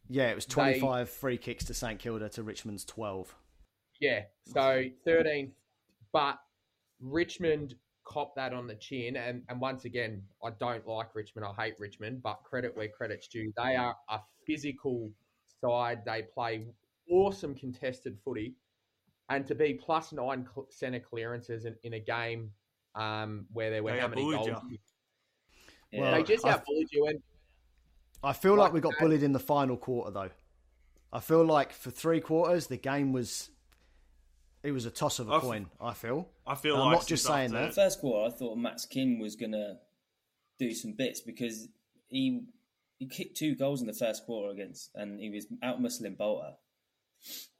yeah, it was twenty five free kicks to St Kilda to Richmond's twelve. Yeah, so 13, but Richmond copped that on the chin. And, and once again, I don't like Richmond. I hate Richmond, but credit where credit's due. They are a physical side. They play awesome contested footy. And to be plus nine cl- centre clearances in, in a game um, where there were They how many goals? you. Yeah. Well, They just I- outbullied you. And I feel like Like we got that. bullied in the final quarter, though. I feel like for three quarters the game was it was a toss of a I f- coin. I feel. I feel I'm not just saying that. First quarter, I thought Max King was gonna do some bits because he he kicked two goals in the first quarter against, and he was out muscling Balta.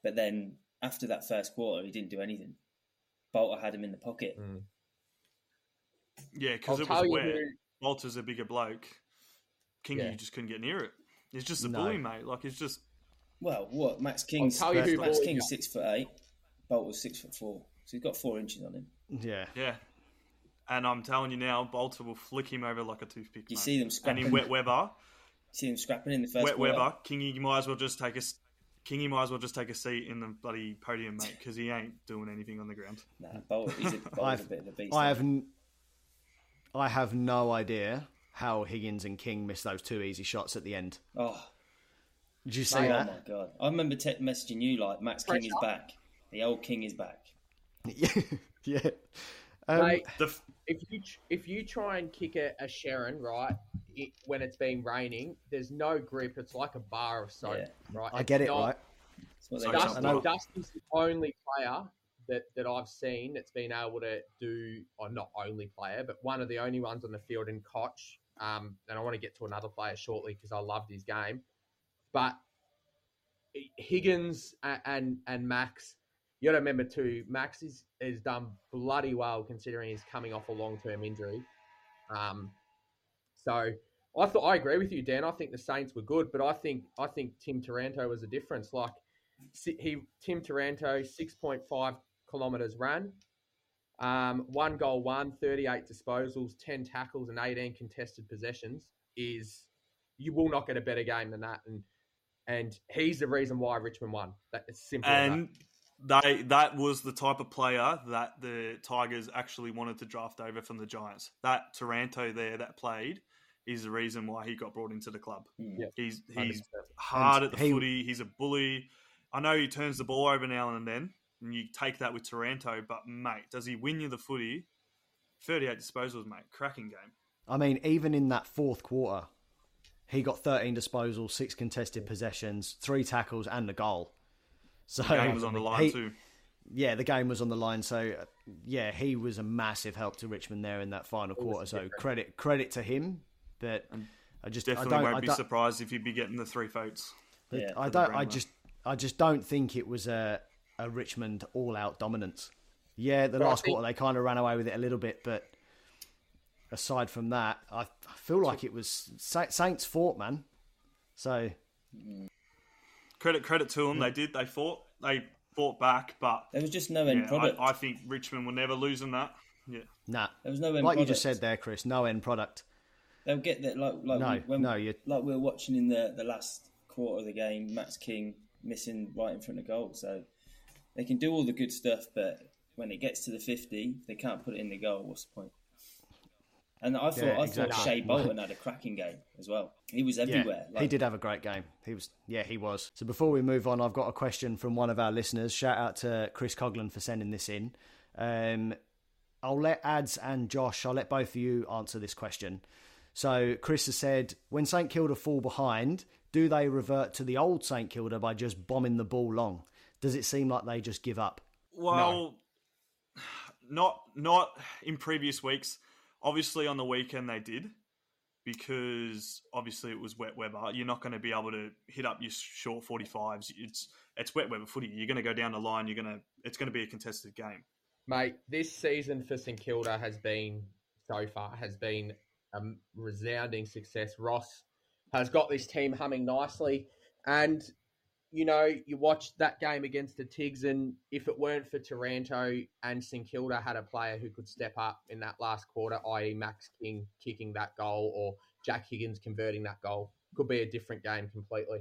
But then after that first quarter, he didn't do anything. Balta had him in the pocket. Mm. Yeah, because it was you wet. who, Walter's a bigger bloke. Kingy Yeah. you just couldn't get near it. It's just a No. bully, mate. Like it's just Well, what Max King's tell you Max bullied King's six foot eight, Balta's six foot four, so he's got four inches on him. Yeah. yeah. And I'm telling you now, Balta will flick him over like a toothpick. You mate. see them and scrapping. in wet weather, see them scrapping in the first wet quarter. weather, Kingy you might as well just take a s- Kingy might as well just take a seat in the bloody podium, mate, because he ain't doing anything on the ground. Nah, Balta, he's a, Balta's a I've- bit of a beast. I have n- I have no idea how Higgins and King missed those two easy shots at the end. Oh, Did you see oh that? Oh my god! I remember te- messaging you like Max King is back. The old King is back. yeah. Um, Mate, The f- if you if you try and kick a, a Sherrin right it, when it's been raining, there's no grip. It's like a bar of soap, Yeah. right? I It's get it, not- right? That's So do. Dust- I know- Dustin's the only player that, that I've seen that's been able to do, or not only player, but one of the only ones on the field in Cotch. Um, and I want to get to another player shortly because I loved his game. But Higgins and and, and Max, you got to remember too, Max is has done bloody well considering he's coming off a long term injury. Um, so I thought I agree with you, Dan. I think the Saints were good, but I think I think Tim Taranto was a difference. Like he Tim Taranto, six point five kilometers ran, um, one goal, one, 38 disposals, ten tackles, and eighteen contested possessions. Is you will not get a better game than that, and and he's the reason why Richmond won. That it's simple. and they that was the type of player that the Tigers actually wanted to draft over from the Giants. That Taranto there that played is the reason why he got brought into the club. Mm. Yeah. He's he's 100%. hard And at the he- footy. He's a bully. I know he turns the ball over now and then, and you take that with Taranto. But mate, does he win you the footy? Thirty-eight disposals, mate. Cracking game. I mean, even in that fourth quarter, he got 13 disposals, six contested possessions, three tackles, and a goal. So The game was on the line he- too. Yeah, the game was on the line. So uh, yeah, he was a massive help to Richmond there in that final quarter. So different. credit credit to him. But I just Definitely I don't, won't I be surprised if he'd be getting the three votes. Yeah, I don't. I just I just don't think it was a a Richmond all out dominance. Yeah, the But I last think- quarter they kind of ran away with it a little bit, but aside from that, I, I feel like it was Sa- Saints fought, man. So Credit credit to them. They mm. did. They fought. They fought back, but There was just no end yeah, product. I, I think Richmond will never lose in that. Yeah. nah, there was no end like you just said there, Chris. No end product. They'll get that like like No, we- when, no, you- like we were watching in the the last quarter of the game. Max King missing right in front of goal, so they can do all the good stuff, but when it gets to the fifty, they can't put it in the goal. What's the point? And I thought, Yeah, I exactly. thought Shai Bolton had a cracking game as well. He was everywhere. Yeah, he did have a great game. He was, yeah, he was. So before we move on, I've got a question from one of our listeners. Shout out to Chris Coglan for sending this in. Um, I'll let Ads and Josh, I'll let both of you answer this question. So Chris has said, when St Kilda fall behind, do they revert to the old St Kilda by just bombing the ball long? Does it seem like they just give up? Well, not not in previous weeks. Obviously, on the weekend they did because obviously it was wet weather. You're not going to be able to hit up your short 45s. It's it's wet weather footy. You're going to go down the line. You're going to it's going to be a contested game. Mate, this season for St Kilda has been so far has been a resounding success. Ross has got this team humming nicely, and you know you watched that game against the Tigs, and if it weren't for Taranto and St Kilda had a player who could step up in that last quarter, i.e. Max King kicking that goal or Jack Higgins converting that goal, could be a different game completely.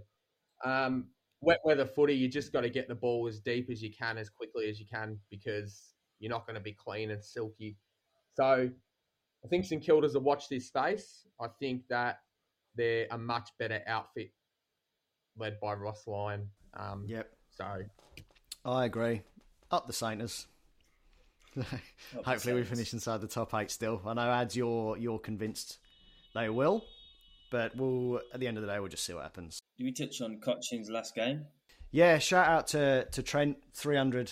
Um, wet weather footy, you just got to get the ball as deep as you can, as quickly as you can, because you're not going to be clean and silky. So I think St Kilda's a watch this space. I think that they're a much better outfit led by Ross Lyon. Um, Yep, So I agree. Up the Sainters. Hopefully, we finish inside the top eight still. I know, Ads, you're you're convinced they will, but we'll at the end of the day, we'll just see what happens. Did we touch on Cotchin's last game? Yeah, shout out to, to Trent, 300,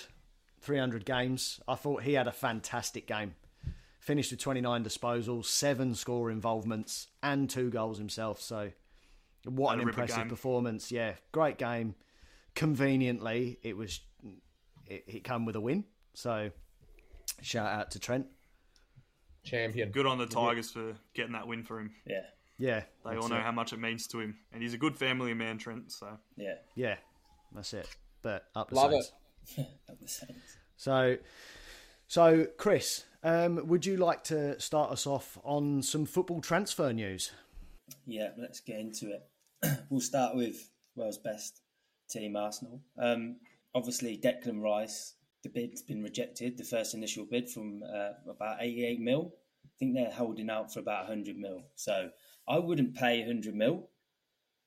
300 games. I thought he had a fantastic game. Finished with 29 disposals, seven score involvements, and two goals himself. So, what Had an impressive game. performance. Yeah, great game. Conveniently, it was it, it come with a win. So, shout out to Trent. champion. Good on the Tigers for getting that win for him. Yeah, Yeah, They all know it. how much it means to him, and he's a good family man, Trent. So yeah. Yeah, that's it. But up the Love Saints. Up the Saints. So, so Chris, um, would you like to start us off on some football transfer news? Yeah, let's get into it. we'll start with world's best team, Arsenal. Um, obviously, Declan Rice, the bid's been rejected, the first initial bid from uh, about 88 mil. I think they're holding out for about 100 mil. So I wouldn't pay 100 mil,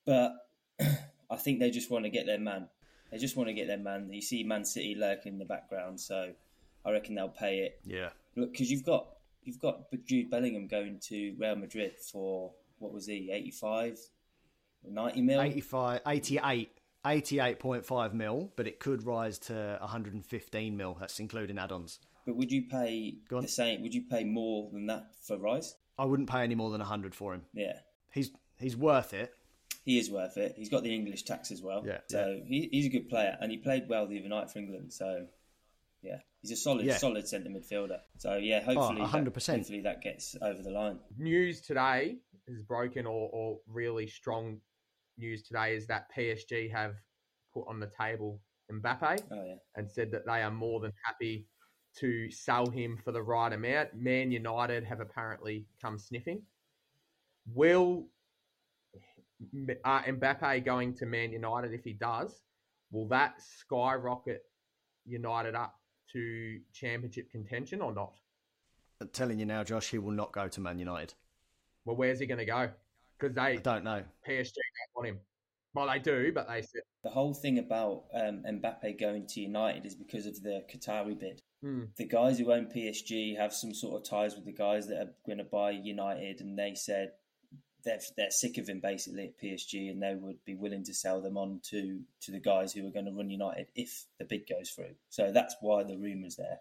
but I think they just want to get their man. They just want to get their man. You see Man City lurking in the background, so I reckon they'll pay it Yeah, Look, because you've got you've got Jude Bellingham going to Real Madrid for what was he, 85, 90 mil? 85, 88, 88.5 mil, but it could rise to 115 mil. That's including add-ons. But would you pay Go on. the same? Would you pay more than that for Rice? I wouldn't pay any more than 100 for him. Yeah, He's he's worth it. he is worth it. He's got the English tax as well. Yeah, so He, he's a good player, and he played well the other night for England. So yeah, he's a solid, Yeah. solid centre midfielder. So yeah, hopefully, 100%. That, hopefully that gets over the line. News today is broken, or, or really strong news today is that PSG have put on the table Mbappe. Oh yeah, and said that they are more than happy to sell him for the right amount. Man United have apparently come sniffing. Will uh, Mbappe going to Man United if he does? Will that skyrocket United up to championship contention or not? I'm telling you now, Josh, he will not go to Man United. Well, where's he going to go? Because they I don't know. PSG don't want him. Well, they do, but they said the whole thing about um, Mbappe going to United is because of the Qatari bid. Hmm. the guys who own PSG have some sort of ties with the guys that are going to buy United, and they said they're they're sick of him basically at PSG, and they would be willing to sell them on to to the guys who are going to run United if the bid goes through. So that's why the rumours there.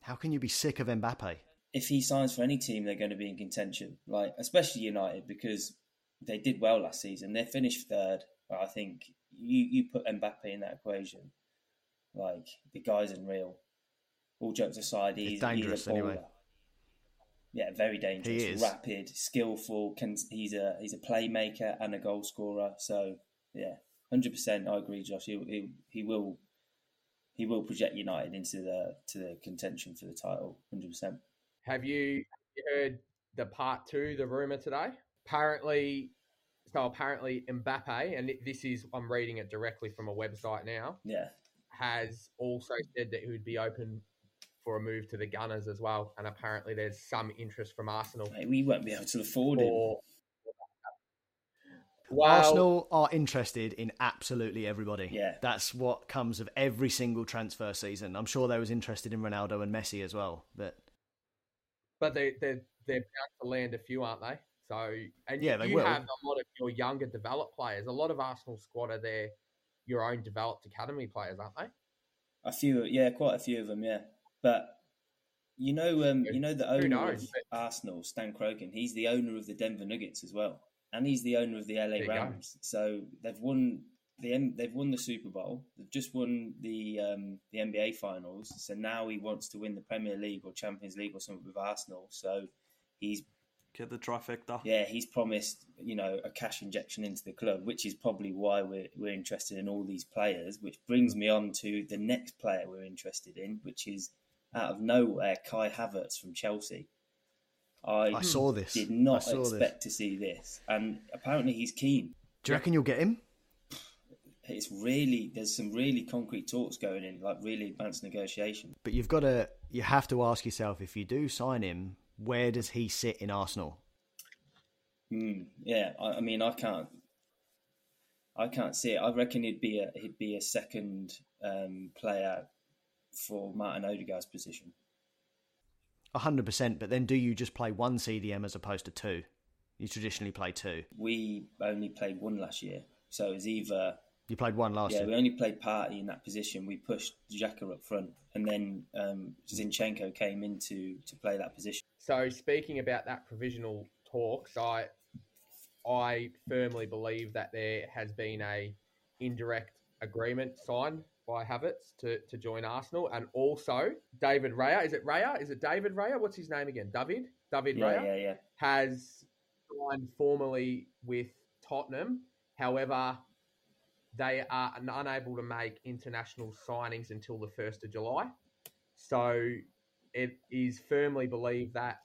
How can you be sick of Mbappe? If he signs for any team, they're going to be in contention, like especially United because they did well last season. They finished third, but I think you you put Mbappe in that equation, like the guy's unreal. All jokes aside, he's, dangerous he's a baller. anyway. Yeah, very dangerous. He is. rapid, skillful. Can he's a he's a playmaker and a goal scorer. So yeah, hundred percent. I agree, Josh. He, he he will he will project United into the to the contention for the title. Hundred percent. Have you heard the part two, the rumor today? Apparently, so apparently Mbappe, and this is I'm reading it directly from a website now, Yeah, has also said that he would be open for a move to the Gunners as well, and apparently there's some interest from Arsenal. Mate, we won't be able to afford him. For... Well, Arsenal are interested in absolutely everybody. Yeah. That's what comes of every single transfer season. I'm sure they was interested in Ronaldo and Messi as well, but but they they they're bound to land a few, aren't they? So and yeah, they you will. have a lot of your younger developed players. A lot of Arsenal squad are their your own developed academy players, aren't they? A few, yeah, quite a few of them, yeah. But you know, um, you know the owner knows, of Arsenal, Stan Kroenke. He's the owner of the Denver Nuggets as well, and he's the owner of the LA Rams. So they've won the they've won the Super Bowl. They've just won the um, the NBA Finals. So now he wants to win the Premier League or Champions League or something with Arsenal. So he's get the trifecta. Yeah, he's promised you know a cash injection into the club, which is probably why we're we're interested in all these players. Which brings me on to the next player we're interested in, which is out of nowhere Kai Havertz from Chelsea. I, I saw this. Did not this. expect to see this, and apparently he's keen. Do you reckon you'll get him? It's really there's some really concrete talks going in, like really advanced negotiation. But you've got to you have to ask yourself if you do sign him, where does he sit in Arsenal? Mm, yeah, I, I, mean, I can't, I can't see it. I reckon he'd be a he'd be a second um, player for Martin Odegaard's position. hundred percent. But then, do you just play one CDM as opposed to two? You traditionally play two. We only played one last year, so it's either you played one last yeah, year. we only played Partey in that position. We pushed Xhaka up front, and then um, Zinchenko came in to, to play that position. So, speaking about that provisional talks, I I firmly believe that there has been a indirect agreement signed by Havertz to, to join Arsenal, and also David Raya. Is it Raya? Is it David Raya? What's his name again? David. David yeah, Raya. Yeah, yeah. Has signed formally with Tottenham. However, they are unable to make international signings until the 1st of July. So it is firmly believed that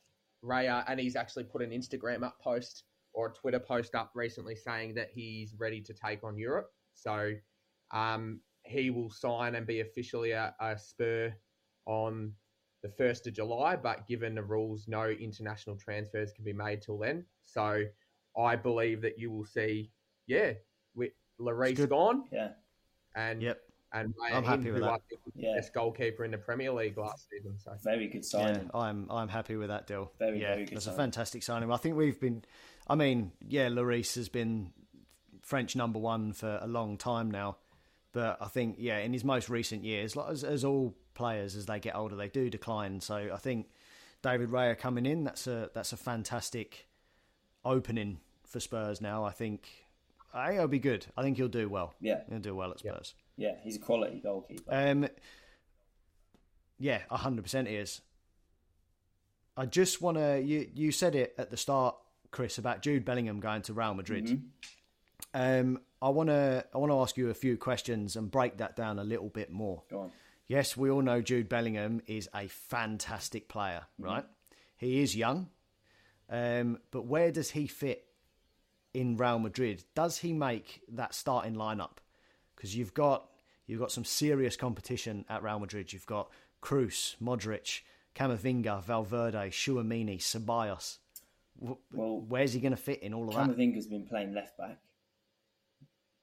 Raya, and he's actually put an Instagram up post or a Twitter post up recently saying that he's ready to take on Europe. So um, he will sign and be officially a, a Spur on the 1st of July, but given the rules, no international transfers can be made till then. So I believe that you will see, yeah, with Lloris gone. Yeah. And yep. And Raya I'm happy with who that. I think was the best goalkeeper in the Premier League last season. So very good signing. Yeah, I'm I'm happy with that deal. Very yeah, very good. That's signing. a fantastic signing. I think we've been. I mean, yeah, Lloris has been French number one for a long time now, but I think yeah, in his most recent years, like as, as all players as they get older, they do decline. So I think David Raya coming in, that's a that's a fantastic opening for Spurs now. I think I think it'll be good. I think he'll do well. Yeah, he'll do well at Spurs. Yeah, he's a quality goalkeeper. Um, yeah, hundred percent he is. I just want to. You you said it at the start, Chris, about Jude Bellingham going to Real Madrid. Mm-hmm. Um, I want to I want to ask you a few questions and break that down a little bit more. Go on. Yes, we all know Jude Bellingham is a fantastic player, Mm-hmm. right? He is young, um, but where does he fit in Real Madrid? Does he make that starting lineup? Because you've got you've got some serious competition at Real Madrid. You've got Kroos, Modric, Camavinga, Valverde, Tchouameni, Ceballos. Well, where's he going to fit in all of that? Camavinga's been playing left back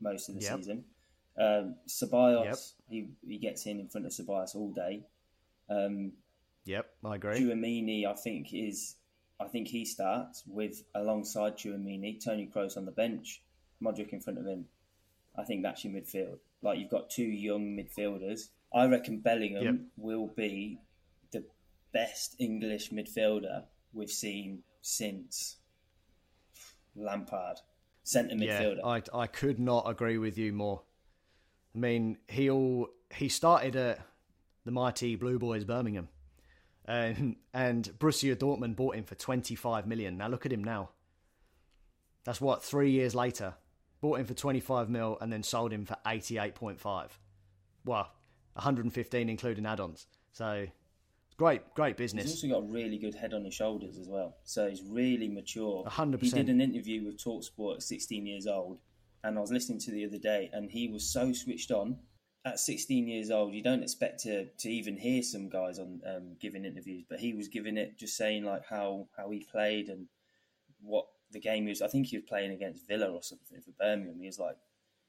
most of the Yep. season. Um, Ceballos, Yep. he, he gets in in front of Ceballos all day. Um. Yep, I agree. Tchouameni, I think is, I think he starts with alongside Tchouameni, Toni Kroos on the bench, Modric in front of him. I think that's your midfield. Like you've got two young midfielders. I reckon Bellingham Yep. will be the best English midfielder we've seen since Lampard, centre midfielder. Yeah, I I could not agree with you more. I mean, he'll he started at the mighty Blue Boys Birmingham, and and Borussia Dortmund bought him for twenty five million. Now look at him now. That's what three years later, bought him for twenty five mil and then sold him for eighty eight point five. Well, one hundred and fifteen including add ons. So great, great business. He's also got a really good head on his shoulders as well. So he's really mature. 100%. He did an interview with Talksport at 16 years old, and I was listening to the other day, and he was so switched on. at 16 years old, you don't expect to, to even hear some guys on um, giving interviews, but he was giving it, just saying like how, how he played and what the game was. I think he was playing against Villa or something for Birmingham. He was like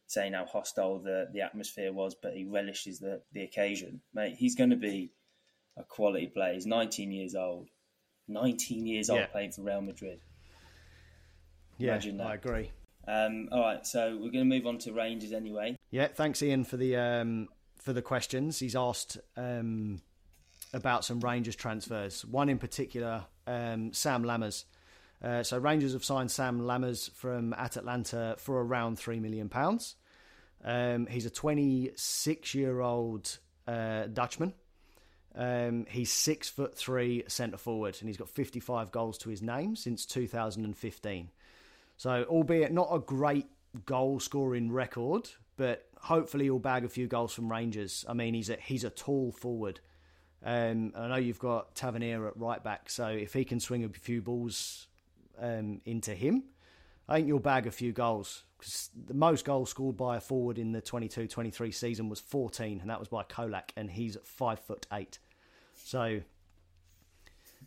saying how hostile the, the atmosphere was, but he relishes the, the occasion. Mate, he's going to be a quality player. He's 19 years old. 19 years old Yeah. playing for Real Madrid. Yeah, Imagine that. I agree. Um, all right, so we're going to move on to Rangers anyway. Yeah, thanks Ian for the um, for the questions. He's asked um, about some Rangers transfers. One in particular, um, Sam Lammers. Uh, so Rangers have signed Sam Lammers from at Atalanta for around three million pounds. Um, he's a 26 year old uh, Dutchman. Um, he's six foot three centre forward, and he's got 55 goals to his name since 2015. So, albeit not a great goal scoring record, but hopefully he'll bag a few goals from Rangers. I mean, he's a he's a tall forward. Um, I know you've got Tavernier at right back, so if he can swing a few balls um, into him, I think you'll bag a few goals. Because the most goals scored by a forward in the 22-23 season was 14, and that was by Kolak, and he's five foot eight. So,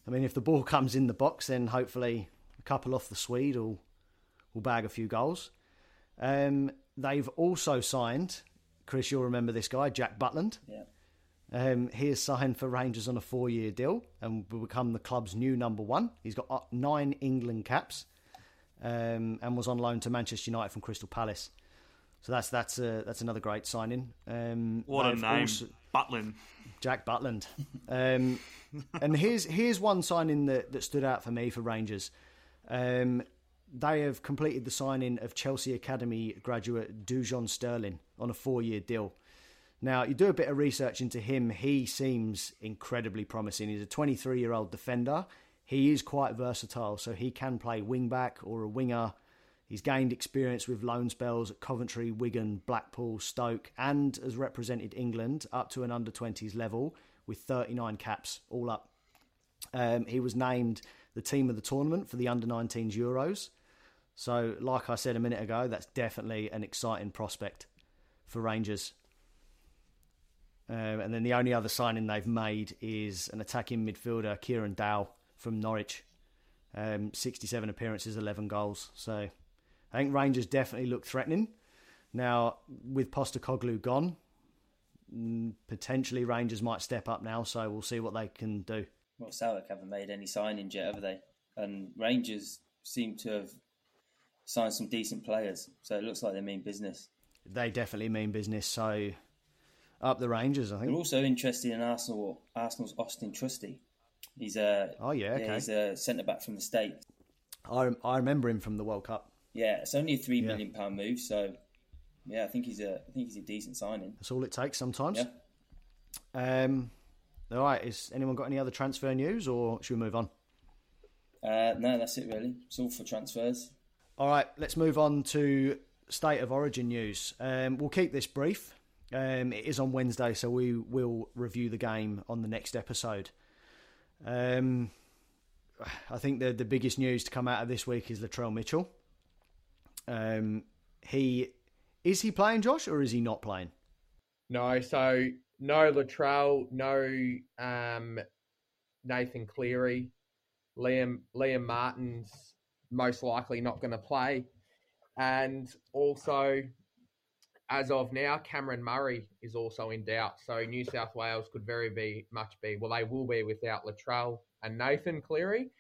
I mean, if the ball comes in the box, then hopefully a couple off the Swede will will bag a few goals. Um, they've also signed, Chris, you'll remember this guy, Jack Butland. Yeah. Um, he is signed for Rangers on a four year deal and will become the club's new number one. He's got uh, nine England caps um, and was on loan to Manchester United from Crystal Palace. So that's that's uh, that's another great signing. Um, What a name, also- Butlin. Jack Butland. Um, and here's here's one signing that, that stood out for me for Rangers. Um, they have completed the signing of Chelsea Academy graduate Dujon Sterling on a four year deal. Now, you do a bit of research into him, he seems incredibly promising. He's a 23 year old defender. He is quite versatile, so he can play wing back or a winger. He's gained experience with loan spells at Coventry, Wigan, Blackpool, Stoke, and has represented England up to an under 20s level with 39 caps all up. Um, he was named the team of the tournament for the under 19s Euros. So, like I said a minute ago, that's definitely an exciting prospect for Rangers. Um, and then the only other signing they've made is an attacking midfielder, Kieran Dow from Norwich. Um, 67 appearances, 11 goals. So I think Rangers definitely look threatening. Now, with Postecoglou gone, mm, potentially Rangers might step up now, so we'll see what they can do. Well, Southwark haven't made any signings yet, have they? And Rangers seem to have signed some decent players, so it looks like they mean business. They definitely mean business, so up the Rangers, I think. They're also interested in Arsenal. Arsenal's Austin Trusty. He's a Oh, yeah, okay. he's a centre back from the States. I, I remember him from the World Cup. Yeah, it's only a three Yeah. million pound move, so yeah, I think he's a I think he's a decent signing. That's all it takes sometimes. Yeah. Um, all right, is anyone got any other transfer news, or should we move on? Uh, no, that's it really. It's all for transfers. All right, let's move on to state of origin news. Um, we'll keep this brief. Um, it is on Wednesday, so we will review the game on the next episode. Um, I think the the biggest news to come out of this week is Latrell Mitchell. Um, he is he playing Josh or is he not playing? No, so no Latrell, no um, Nathan Cleary, Liam Liam Martin's most likely not going to play, and also as of now, Cameron Murray is also in doubt. So New South Wales could very be much be well, they will be without Latrell and Nathan Cleary,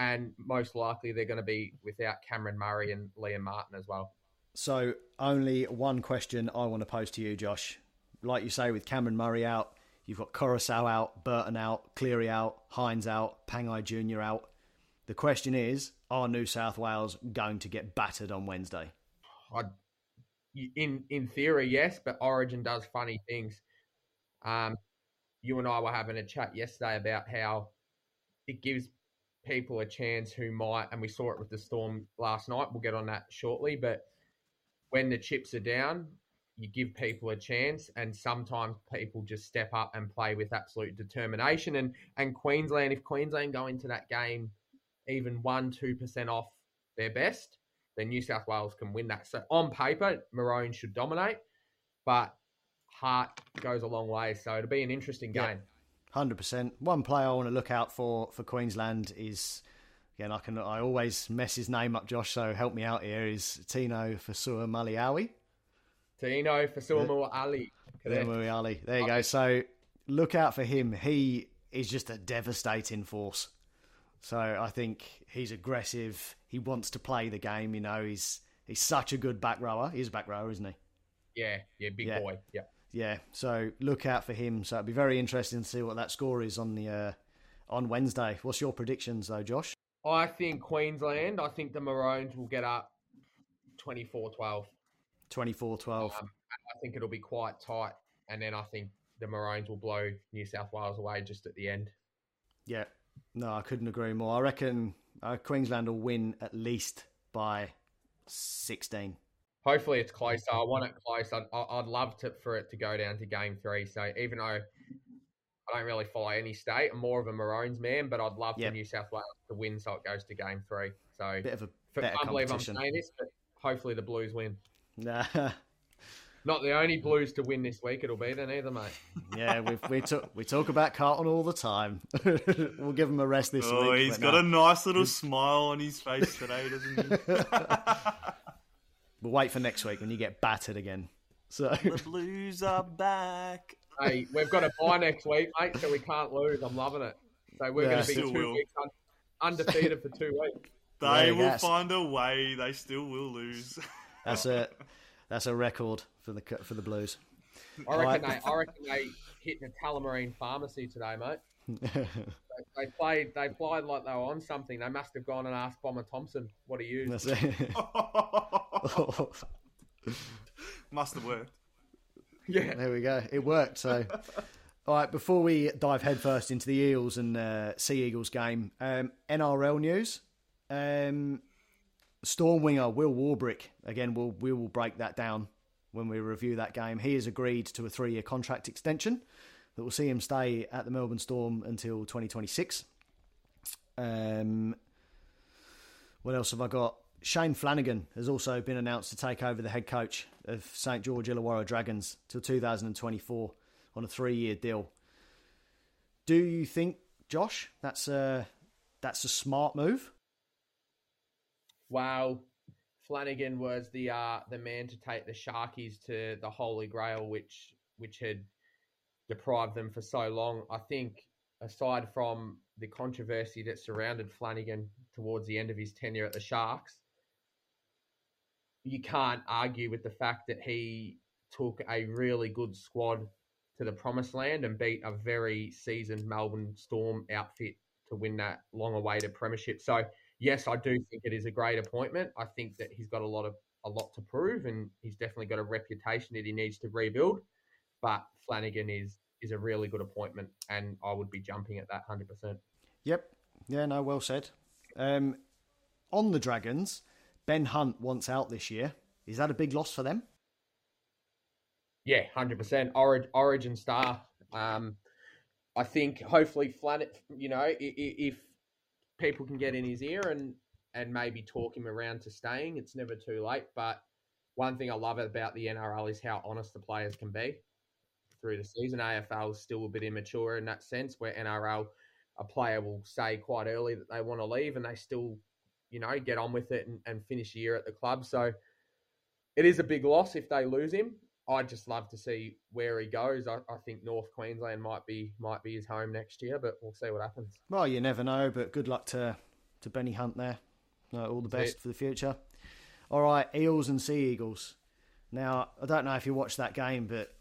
and most likely they're going to be without Cameron Murray and Liam Martin as well. So, only one question I want to pose to you, Josh. Like you say, with Cameron Murray out, you've got Coruscant out, Burton out, Cleary out, Hines out, Pangai Jr. out. The question is are New South Wales going to get battered on Wednesday? I, in in theory, yes, but Origin does funny things. Um, you and I were having a chat yesterday about how it gives people a chance who might, and we saw it with the Storm last night. We'll get on that shortly, but when the chips are down, you give people a chance, and sometimes people just step up and play with absolute determination. And and Queensland, if Queensland go into that game even one two percent off their best, then New South Wales can win that. So on paper, Maroon should dominate, but heart goes a long way. So it'll be an interesting game. Hundred percent. One player I want to look out for for Queensland is again I can I always mess his name up, Josh. So help me out here. Is Tino Fasua Maliawi? Tino Fasua Ali. Ali. There you go. So look out for him. He is just a devastating force. So I think he's aggressive. He wants to play the game. You know, he's he's such a good back rower. He's a back rower, isn't he? Yeah, yeah, big yeah. boy. Yeah. Yeah, so look out for him. So it'd be very interesting to see what that score is on the uh, on Wednesday. What's your predictions though, Josh? I think Queensland. I think the Maroons will get up 24-12. 24-12. Um, I think it'll be quite tight, and then I think the Maroons will blow New South Wales away just at the end. Yeah, no, I couldn't agree more. I reckon uh, Queensland will win at least by 16. Hopefully it's closer. I want it close. I'd, I'd love to, for it to go down to game three. So even though I don't really follow any state, I'm more of a Maroons man, but I'd love yep. for New South Wales to win so it goes to game three. So bit of a better I believe I'm saying this, but hopefully the Blues win. Nah. Not the only Blues to win this week. It'll be then either, mate. yeah, we we talk we talk about Carlton all the time. we'll give him a rest this oh, week. Oh, he's got a nice little smile on his face today, doesn't he? we'll wait for next week when you get battered again. So the Blues are back. Hey, we've got a bye next week, mate, so we can't lose. I'm loving it. So we're yeah, going to be two will. weeks un- undefeated for two weeks. They will find a way. They still will lose. That's it. That's a record for the for the Blues. I reckon right. they I reckon they hit the Tullamarine pharmacy today, mate. They, they, played they played like they were on something. They must have gone and asked Bomber Thompson what he used. must have worked. Yeah, there we go. It worked. So. All right, before we dive headfirst into the Eels and uh, Sea Eagles game, um, NRL news. Um, Storm winger Will Warbrick, again, we'll, we will break that down when we review that game. He has agreed to a three year contract extension that will see him stay at the Melbourne Storm until 2026. Um, what else have I got? Shane Flanagan has also been announced to take over the head coach of St George Illawarra Dragons till 2024 on a three year deal. Do you think, Josh, that's a, that's a smart move? Wow, Flanagan was the uh, the man to take the Sharkies to the Holy Grail, which which had deprived them for so long. I think, aside from the controversy that surrounded Flanagan towards the end of his tenure at the Sharks, you can't argue with the fact that he took a really good squad to the promised land and beat a very seasoned Melbourne Storm outfit to win that long awaited premiership. So yes, I do think it is a great appointment. I think that he's got a lot of a lot to prove, and he's definitely got a reputation that he needs to rebuild. But Flanagan is is a really good appointment, and I would be jumping at that hundred percent. Yep. Yeah. No. Well said. Um, on the Dragons, Ben Hunt wants out this year. Is that a big loss for them? Yeah, hundred percent. Origin star. Um, I think hopefully Flanagan. You know, if people can get in his ear and and maybe talk him around to staying. It's never too late. But one thing I love about the NRL is how honest the players can be through the season. AFL is still a bit immature in that sense, where NRL a player will say quite early that they want to leave and they still, you know, get on with it and, and finish the year at the club. So it is a big loss if they lose him. I'd just love to see where he goes. I, I, think North Queensland might be might be his home next year, but we'll see what happens. Well, you never know, but good luck to to Benny Hunt there. Uh, all the best for the future. All right, Eels and Sea Eagles. Now, I don't know if you watched that game, but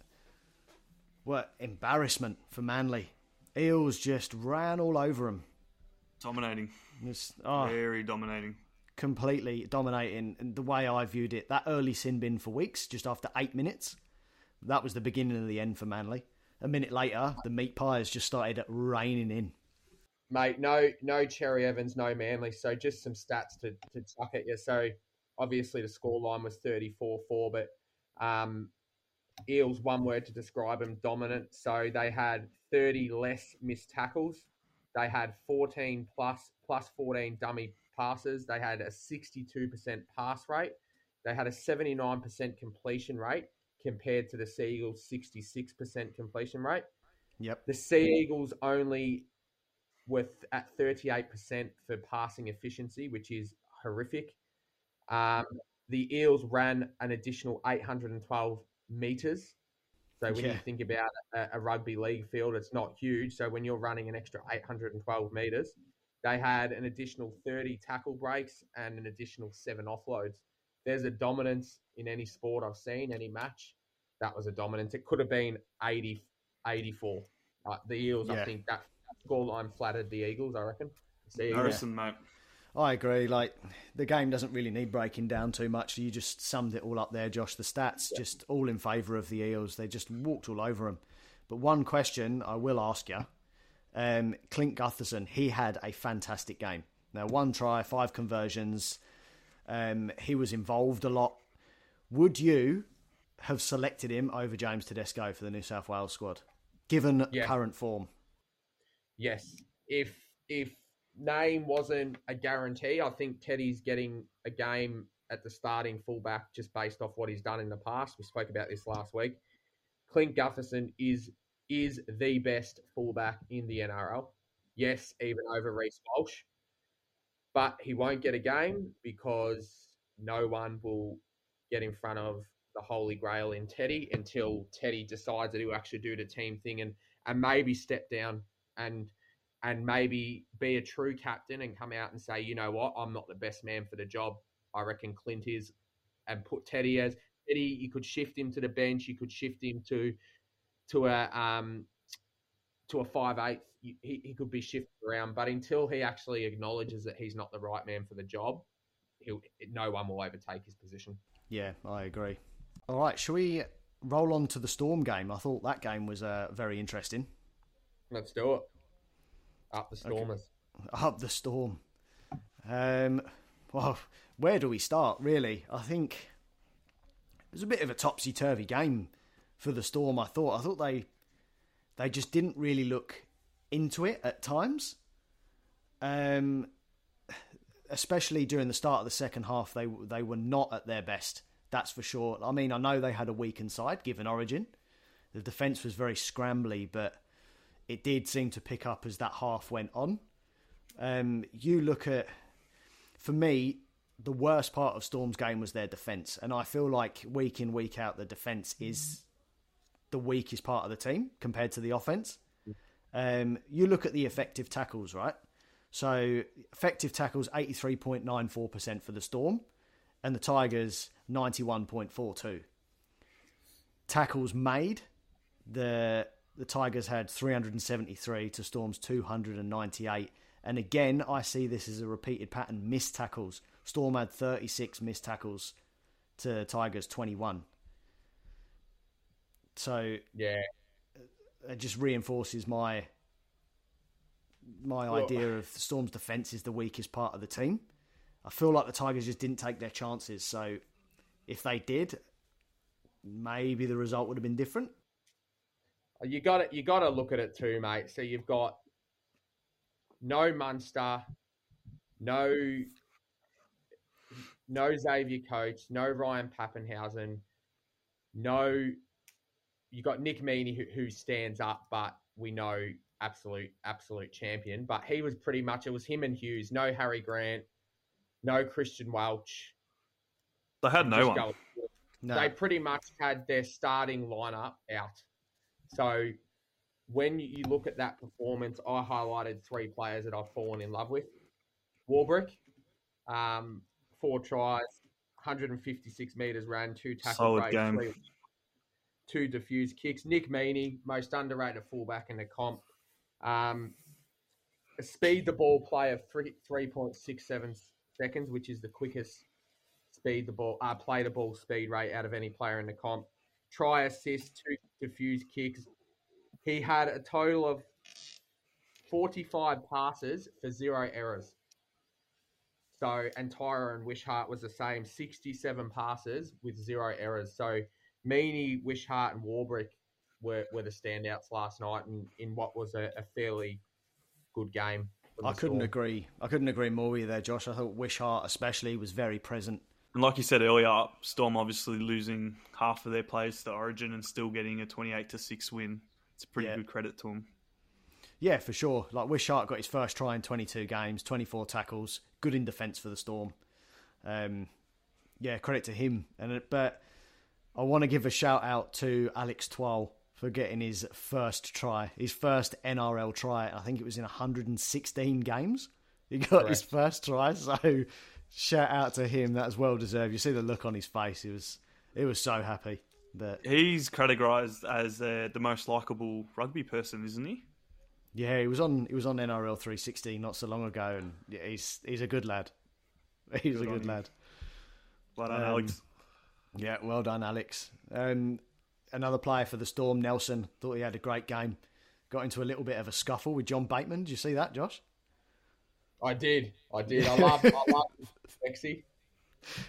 what embarrassment for Manly. Eels just ran all over them. Dominating. Just, oh, Very dominating. Completely dominating. And the way I viewed it, that early sin bin for weeks, just after eight minutes, that was the beginning of the end for Manly. A minute later, the meat pies just started raining in. Mate, no, no Cherry Evans, no Manly. So just some stats to, to chuck at you. So obviously the scoreline was 34-4, but um, Eels, one word to describe them, dominant. So they had 30 less missed tackles. They had 14 plus, plus 14 dummy passes. They had a 62% pass rate. They had a 79% completion rate compared to the Sea Eagles' 66% completion rate. Yep. The Sea Eagles only were at 38% for passing efficiency, which is horrific. Um, the Eels ran an additional 812 meters. So when Yeah. you think about a, a rugby league field, it's not huge. So when you're running an extra 812 meters, they had an additional 30 tackle breaks and an additional seven offloads. There's a dominance in any sport I've seen, any match. That was a dominance. It could have been 80, 84. Uh, the Eels, Yeah. I think that scoreline flattered the Eagles, I reckon. The Eagles. Harrison, mate. I agree. Like the game doesn't really need breaking down too much. You just summed it all up there, Josh. The stats just all in favour of the Eels. They just walked all over them. But one question I will ask you: um, Clint Gutherson, he had a fantastic game. Now, one try, five conversions. Um, he was involved a lot. Would you have selected him over James Tedesco for the New South Wales squad, given Yeah. current form? Yes. If if name wasn't a guarantee, I think Teddy's getting a game at the starting fullback just based off what he's done in the past. We spoke about this last week. Clint Gutherson is is the best fullback in the NRL. Yes, even over Reece Walsh. But he won't get a game because no one will get in front of the holy grail in Teddy until Teddy decides that he'll actually do the team thing and, and maybe step down and and maybe be a true captain and come out and say, you know what, I'm not the best man for the job. I reckon Clint is, and put Teddy as Teddy. You could shift him to the bench. You could shift him to to a um to a five eighth. He he could be shifted around, but until he actually acknowledges that he's not the right man for the job, he'll no one will overtake his position. Yeah, I agree. All right, shall we roll on to the Storm game? I thought that game was uh, very interesting. Let's do it. Up the Stormers. Up the Storm. Um, well, where do we start, really? I think it was a bit of a topsy turvy game for the Storm. I thought. I thought they they just didn't really look into it at times. Um, especially during the start of the second half, they they were not at their best. That's for sure. I mean, I know they had a weakened side given Origin. The defence was very scrambly, but it did seem to pick up as that half went on. Um, you look at, for me, the worst part of Storm's game was their defence, and I feel like week in week out the defence is the weakest part of the team compared to the offence. Um, you look at the effective tackles, right? So effective tackles eighty three point nine four percent for the Storm, and the Tigers ninety one point four two. Tackles made, the the Tigers had three hundred and seventy three to Storm's two hundred and ninety eight. And again, I see this as a repeated pattern. Missed tackles. Storm had thirty six missed tackles to Tigers twenty one. So Yeah. Uh, it just reinforces my my Well- idea of Storm's defense is the weakest part of the team. I feel like the Tigers just didn't take their chances. So if they did, maybe the result would have been different. You got it. You got to look at it too, mate. So you've got no Munster, no no Xavier Coates, no Ryan Papenhuyzen, no. You got Nick Meaney who, who stands up, but we know absolute absolute champion. But he was pretty much it was him and Hughes. No Harry Grant, no Christian Welch. They had no one. No, they pretty much had their starting lineup out. So when you look at that performance, I highlighted three players that I've fallen in love with. Warbrick, um, four tries, 156 metres ran, two tackle Solid breaks, three- two diffused kicks. Nick Meaney, most underrated fullback in the comp. Um, a speed the ball play of three three point six seven seconds, which is the quickest speed the ball uh, play the ball speed rate out of any player in the comp. Try assist, two diffused kicks. He had a total of forty five passes for zero errors. So and Tyran Wishart was the same, sixty seven passes with zero errors. So Meaney, Wishart, and Warbrick were, were the standouts last night in, in what was a, a fairly good game. I couldn't agree. I couldn't agree more with you there, Josh. I thought Wishart especially was very present And like you said earlier, Storm obviously losing half of their players to Origin and still getting a 28 to 6 win. It's a pretty Yeah. good credit to them. Yeah, for sure. Like Wishart got his first try in 22 games, 24 tackles, good in defence for the Storm. Um, yeah, credit to him. And but I want to give a shout out to Alex Twal for getting his first try, his first NRL try. I think it was in 116 games. He got his first try, so shout out to him. That's well deserved. You see the look on his face. He was, he was so happy that He's categorised as uh, the most likable rugby person, isn't he? Yeah, he was on he was on NRL 360 not so long ago, and yeah, he's he's a good lad. He's Good a good lad. Well done, Um, Alex. Yeah, well done, Alex. Um, another player for the Storm, Nelson, thought he had a great game. Got into a little bit of a scuffle with John Bateman. Did you see that, Josh? I did. I did. I love. I love sexy.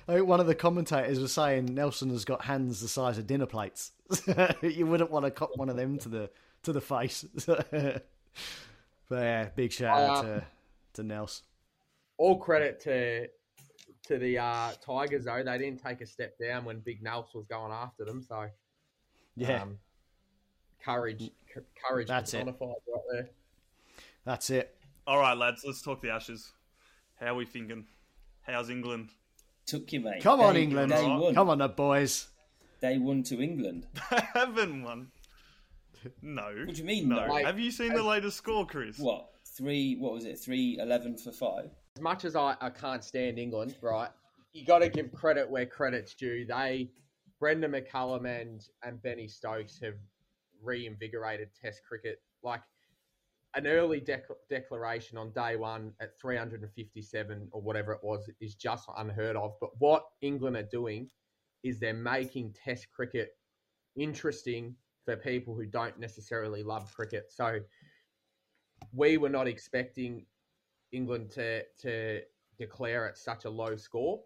I think one of the commentators was saying Nelson has got hands the size of dinner plates. you wouldn't want to cop one of them to the to the face. but yeah, big shout out Uh, to to Nels. All credit to to the uh, Tigers though. They didn't take a step down when Big Nels was going after them. So Yeah, um, courage, c- courage That's it. personified right there. that's it. All right, lads, let's talk the Ashes. How are we thinking? How's England? Took you, mate. Come on, England. Day one. Come on, the boys. Day one to England. haven't won. No. What do you mean, No. no? Have you seen the latest score, Chris? What three? What was it? Three eleven for five. As much as I, I can't stand England, right? You got to give credit where credit's due. They, Brendon McCullum and and Benny Stokes have reinvigorated Test cricket. Like an early dec- declaration on day one at 357 or whatever it was is just unheard of. But what England are doing is they're making Test cricket interesting for people who don't necessarily love cricket. So we were not expecting England to to declare at such a low score.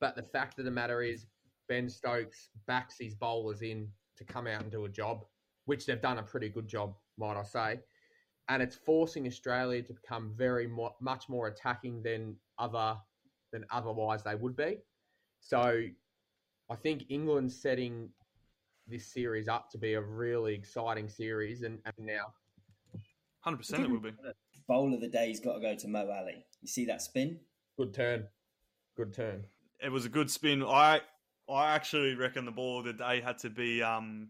But the fact of the matter is, Ben Stokes backs his bowlers in to come out and do a job, which they've done a pretty good job, might I say. And it's forcing Australia to become very mo- much more attacking than other than otherwise they would be. So I think England's setting this series up to be a really exciting series, and, and now 100% it will be. Bowl of the day's got to go to Mo Ali. You see that spin? good turn, good turn. It was a good spin. I I actually reckon the ball of the day had to be um,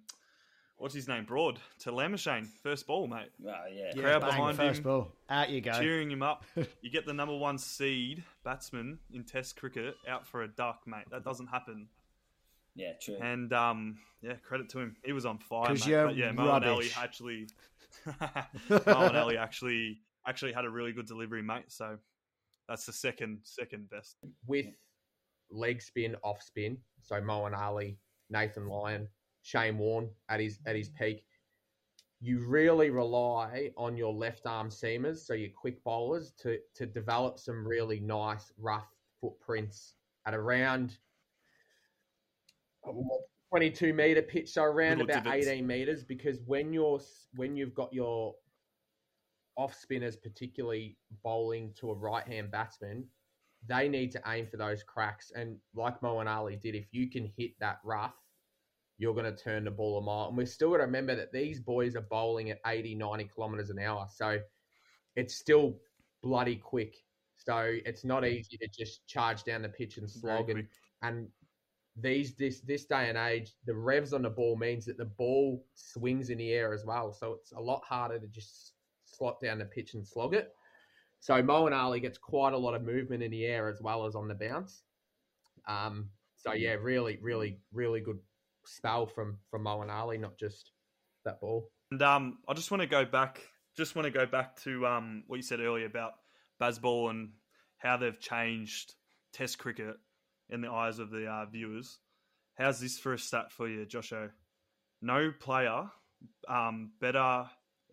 what's his name, Broad to Labuschagne, first ball, mate. Well, yeah. Yeah, Crowd bang, behind first him. ball. Out you go. cheering him up. You get the number one seed batsman in Test cricket out for a duck, mate. That doesn't happen. Yeah, true. And um, yeah, credit to him. He was on fire. Mate. you're But yeah, Mo and Ali actually, Mo Ali actually actually had a really good delivery, mate. So that's the second second best. with leg spin, off spin. So Moeen Ali, Nathan Lyon, Shane Warne at his at his peak. You really rely on your left arm seamers, so your quick bowlers, to to develop some really nice rough footprints at around uh, 22 meter pitch, so around Little about divots. 18 meters. Because when you're when you've got your off spinners, particularly bowling to a right hand batsman, they need to aim for those cracks. And like Moeen Ali did, if you can hit that rough, you're going to turn the ball a mile. And we've still got to remember that these boys are bowling at 80, 90 kilometres an hour. So it's still bloody quick. So it's not easy to just charge down the pitch and slog. And, and these this this day and age, the revs on the ball means that the ball swings in the air as well. So it's a lot harder to just slot down the pitch and slog it. So Moeen Ali gets quite a lot of movement in the air as well as on the bounce. Um, so yeah, really, really, really good spell from from Moeen Ali, not just that ball. And um, I just want to go back. Just want to go back to um, what you said earlier about Bazball and how they've changed Test cricket in the eyes of the uh, viewers. How's this for a stat for you, Josho? No player um, better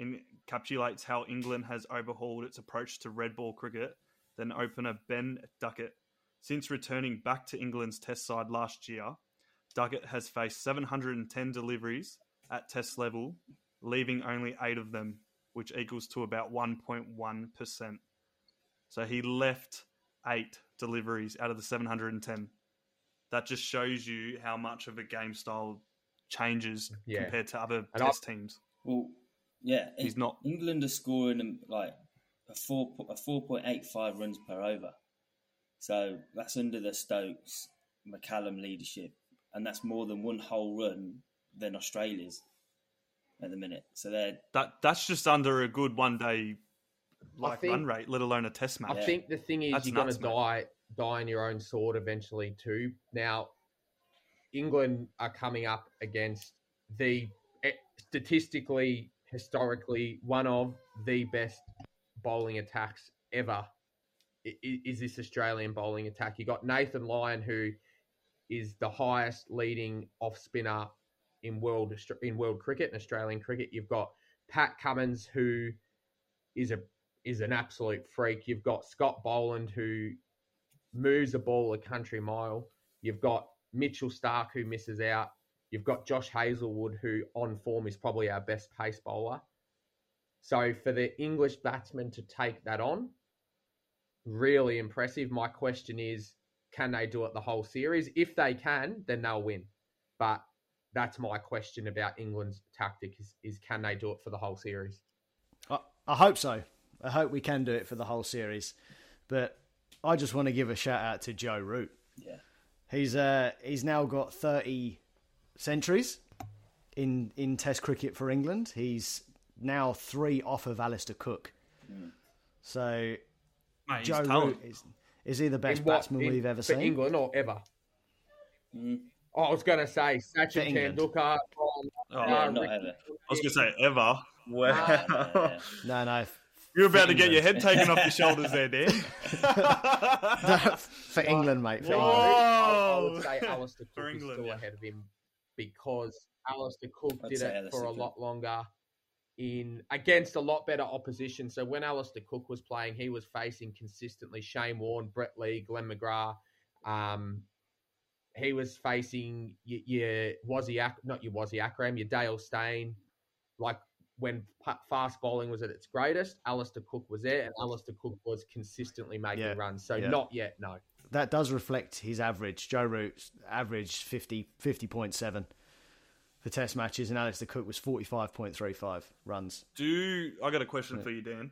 encapsulates how England has overhauled its approach to red ball cricket than opener Ben Duckett. Since returning back to England's Test side last year, Duckett has faced 710 deliveries at Test level, leaving only eight of them, which equals to about 1.1%. So he left eight deliveries out of the 710. that just shows you how much of a game style changes Yeah. compared to other And I- test teams. Well, yeah, He's En- not- England are scoring um, like a four a four point eight five runs per over, so that's under the Stokes McCullum leadership, and that's more than one whole run than Australia's at the minute. So they're That that's just under a good one day like think- run rate, let alone a test match. I think the thing is That's you're gonna mate. die die on your own sword eventually too. Now, England are coming up against the eh, statistically, historically, one of the best bowling attacks ever. i- i- Is this Australian bowling attack? You got Nathan Lyon, who is the highest leading off spinner in world in world cricket and Australian cricket. You've got Pat Cummins, who is a is an absolute freak. You've got Scott Boland, who moves the ball a country mile. You've got Mitchell Starc, who misses out. You've got Josh Hazlewood, who on form is probably our best pace bowler. So for the English batsmen to take that on, really impressive. My question is, can they do it the whole series? If they can, then they'll win. But that's my question about England's tactic is, is can they do it for the whole series? I, I hope so. I hope we can do it for the whole series. But I just want to give a shout out to Joe Root. yeah. He's uh he's now got thirty centuries in in Test cricket for England. He's now three off of Alastair Cook. So Mate, Joe talent. Root is is he the best In what- batsman in- we've ever for seen? England or ever? Mhm. Oh, I was going to say For Sachin Tendulkar. From, Oh, Yeah, uh, not ever. I was going to say ever. Wow. Yeah, No, no. f- You're about for to get your head taken off your shoulders there, Dan. for England, mate. For No, England. I, I would say Alastair Cook For is still yeah. ahead of him because Alastair Cook I'd did it for a lot longer in against a lot better opposition. So when Alastair Cook was playing, he was facing consistently Shane Warne, Brett Lee, Glenn McGrath. Um, he was facing your, your Wazzy not your Wazzy Akram, your Dale Steyn. Like when fast bowling was at its greatest, Alastair Cook was there, and Alastair Cook was consistently making Yeah, runs. So yeah. not yet, no. That does reflect his average. Joe Root's averaged 50, 50.7 for Test matches, and Alastair Cook was forty five point three five runs. Do I got a question for you, Dan?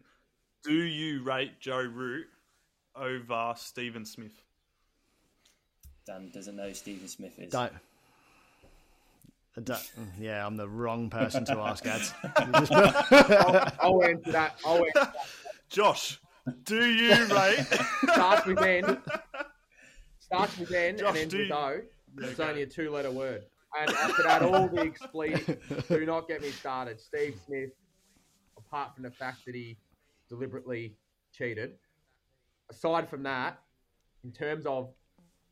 Do you rate Joe Root over Steven Smith? Dan doesn't know who Steven Smith is. Don't. Don't- mm, yeah, I'm the wrong person to ask, ads. I'll, I'll answer that. I'll answer that. Josh, do you rate? starts with N. Starts with N Josh, and ends do with you- O. It's Okay. only a two-letter word. And after that, all the expletives. Do not get me started. Steve Smith, apart from the fact that he deliberately cheated, aside from that, in terms of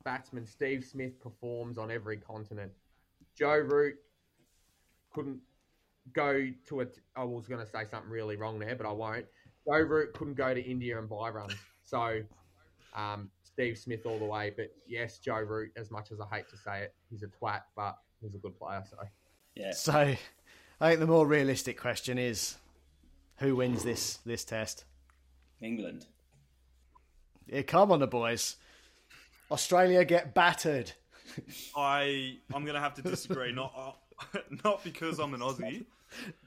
batsmen, Steve Smith performs on every continent. Joe Root couldn't go to a. I was going to say something really wrong there, but I won't. Joe Root couldn't go to India and buy runs. So, um, Steve Smith all the way. But yes, Joe Root, as much as I hate to say it, he's a twat, but he's a good player. So, Yeah. So, I think the more realistic question is, who wins this this test? England. Yeah, come on, the boys. Australia get battered. I I'm gonna have to disagree. Not uh, not because I'm an Aussie,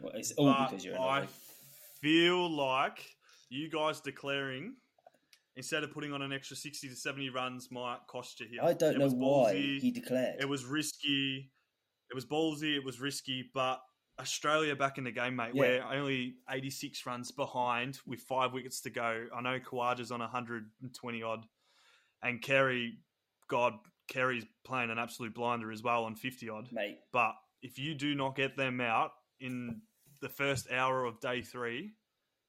Well, it's all but because you're an I Aussie. feel like you guys declaring instead of putting on an extra sixty to seventy runs might cost you here. I don't It know why ballsy, he declared. It was risky. It was ballsy. It was risky, but Australia back in the game, mate. Yeah. We're only 86 runs behind with five wickets to go. I know Khawaja's on 120 odd, and Carey, God, Carey's playing an absolute blinder as well on 50 odd. Mate, But if you do not get them out in the first hour of day three,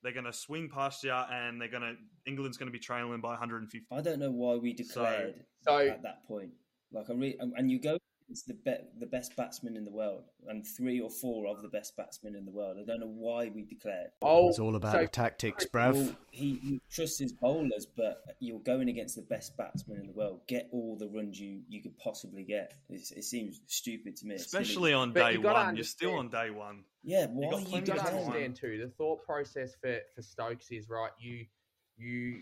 they're going to swing past you, and they're going to England's going to be trailing by 150. I don't know why we declared So- at that point. Like I re- and and you go it's the be- the best batsman in the world and three or four of the best batsmen in the world. I don't know why we declared. oh, It's all about so the tactics, bruv. Well, he, he trusts his bowlers, but you're going against the best batsman in the world. Get all the runs you, you could possibly get. It's, it seems stupid to me. Especially on day you one. You're still on day one. yeah. Why got you, plenty you got to time. understand too the thought process for for Stokes is right. You you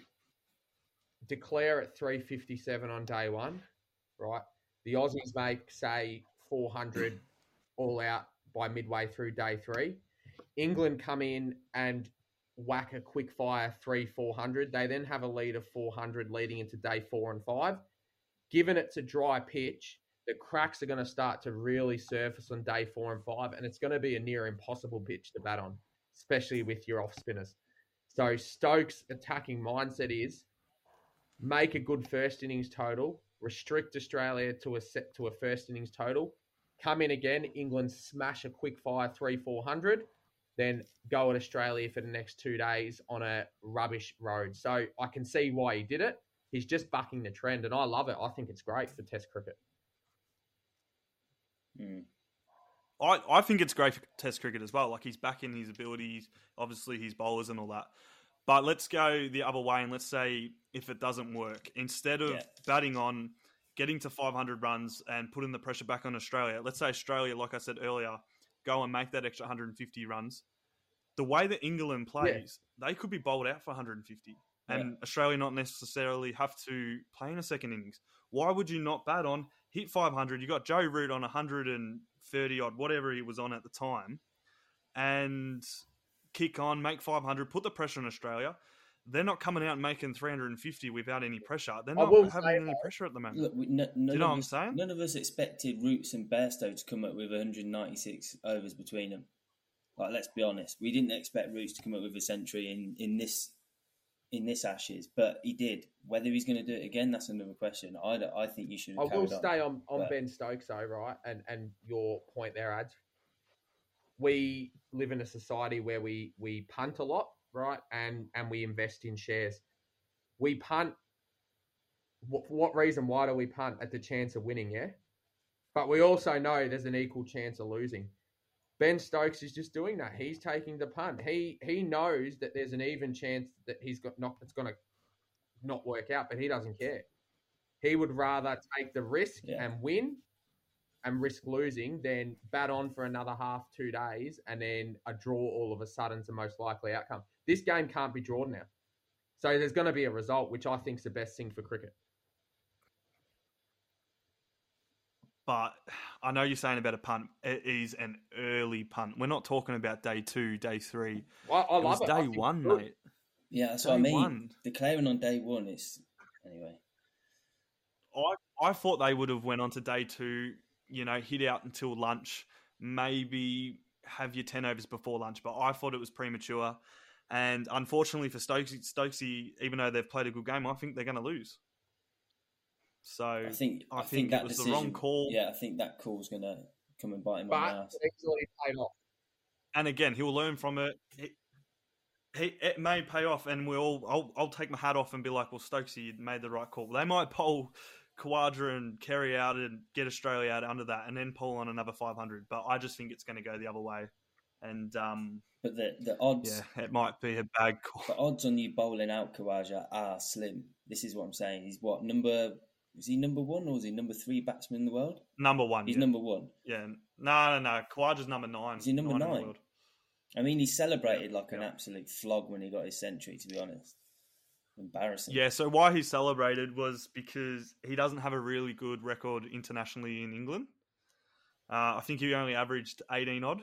declare at three fifty seven on day one, right? The Aussies make, say, 400 all out by midway through day three. England come in and whack a quick fire three, 400. They then have a lead of 400 leading into day four and five. Given it's a dry pitch, the cracks are going to start to really surface on day four and five, and it's going to be a near impossible pitch to bat on, especially with your off spinners. So Stokes' attacking mindset is make a good first innings total, restrict Australia to a set to a first innings total, come in again, England smash a quick fire three four hundred, then go at Australia for the next two days on a rubbish road. So I can see why he did it. He's just bucking the trend, and I love it. I think it's great for Test cricket. Mm. I, I think it's great for Test cricket as well. Like he's back in his abilities, obviously his bowlers and all that. But let's go the other way and let's say if it doesn't work, instead of yeah. batting on, getting to 500 runs and putting the pressure back on Australia, let's say Australia, like I said earlier, go and make that extra 150 runs. The way that England plays, yeah. they could be bowled out for 150 and yeah. Australia not necessarily have to play in a second innings. Why would you not bat on, hit 500? You got Joe Root on 130 odd, whatever he was on at the time, and kick on, make 500, put the pressure on Australia. They're not coming out and making 350 without any pressure. They're not having any that. pressure at the moment. Look, we, no, Do you know what I'm saying? None of us expected Roots and Bairstow to come up with 196 overs between them. Like, let's be honest, we didn't expect Roots to come up with a century in, in this in this Ashes, but he did. Whether he's going to do it again, that's another question. I, I think you should. I will stay on, on but... Ben Stokes though, right? And and your point there, ads. We live in a society where we we punt a lot, right? And and we invest in shares. We punt. For what reason? Why do we punt at the chance of winning? Yeah, but we also know there's an equal chance of losing. Ben Stokes is just doing that. He's taking the punt. He he knows that there's an even chance that he's got not it's going to not work out, but he doesn't care. He would rather take the risk yeah. and win and risk losing than bat on for another half two days and then a draw all of a sudden is the most likely outcome. This game can't be drawn now. So there's going to be a result, which I think is the best thing for cricket. But I know you're saying about a punt. It is an early punt. We're not talking about day two, day three. Well, I, it was it. day one, mate. Yeah, that's day what I mean. One. Declaring on day one is anyway. I I thought they would have went on to day two. You know, hit out until lunch. Maybe have your ten overs before lunch. But I thought it was premature. And unfortunately for Stokesy, Stokesy, even though they've played a good game, I think they're going to lose. So I think I, I think, think, that was decision, the wrong call. Yeah, I think that call's going to come and bite him but on the ass. paid off. And again, he'll learn from it. He, he, it may pay off, and we'll. I'll, I'll take my hat off and be like, "Well, Stokesy you made the right call." They might pull Khawaja and Carey out and get Australia out under that, and then pull on another 500. But I just think it's going to go the other way. And um, but the the odds, yeah, it might be a bad call. The odds on you bowling out Khawaja are slim. This is what I'm saying. He's what number is he number one or is he number three batsman in the world? Number one. He's yeah. number one. Yeah. No, no, no. Khawaja's number nine. Is he number nine? nine? I mean, he celebrated like yeah. an absolute flog when he got his century, to be honest. Embarrassing. Yeah, so why he celebrated was because he doesn't have a really good record internationally in England. Uh, I think he only averaged 18 odd.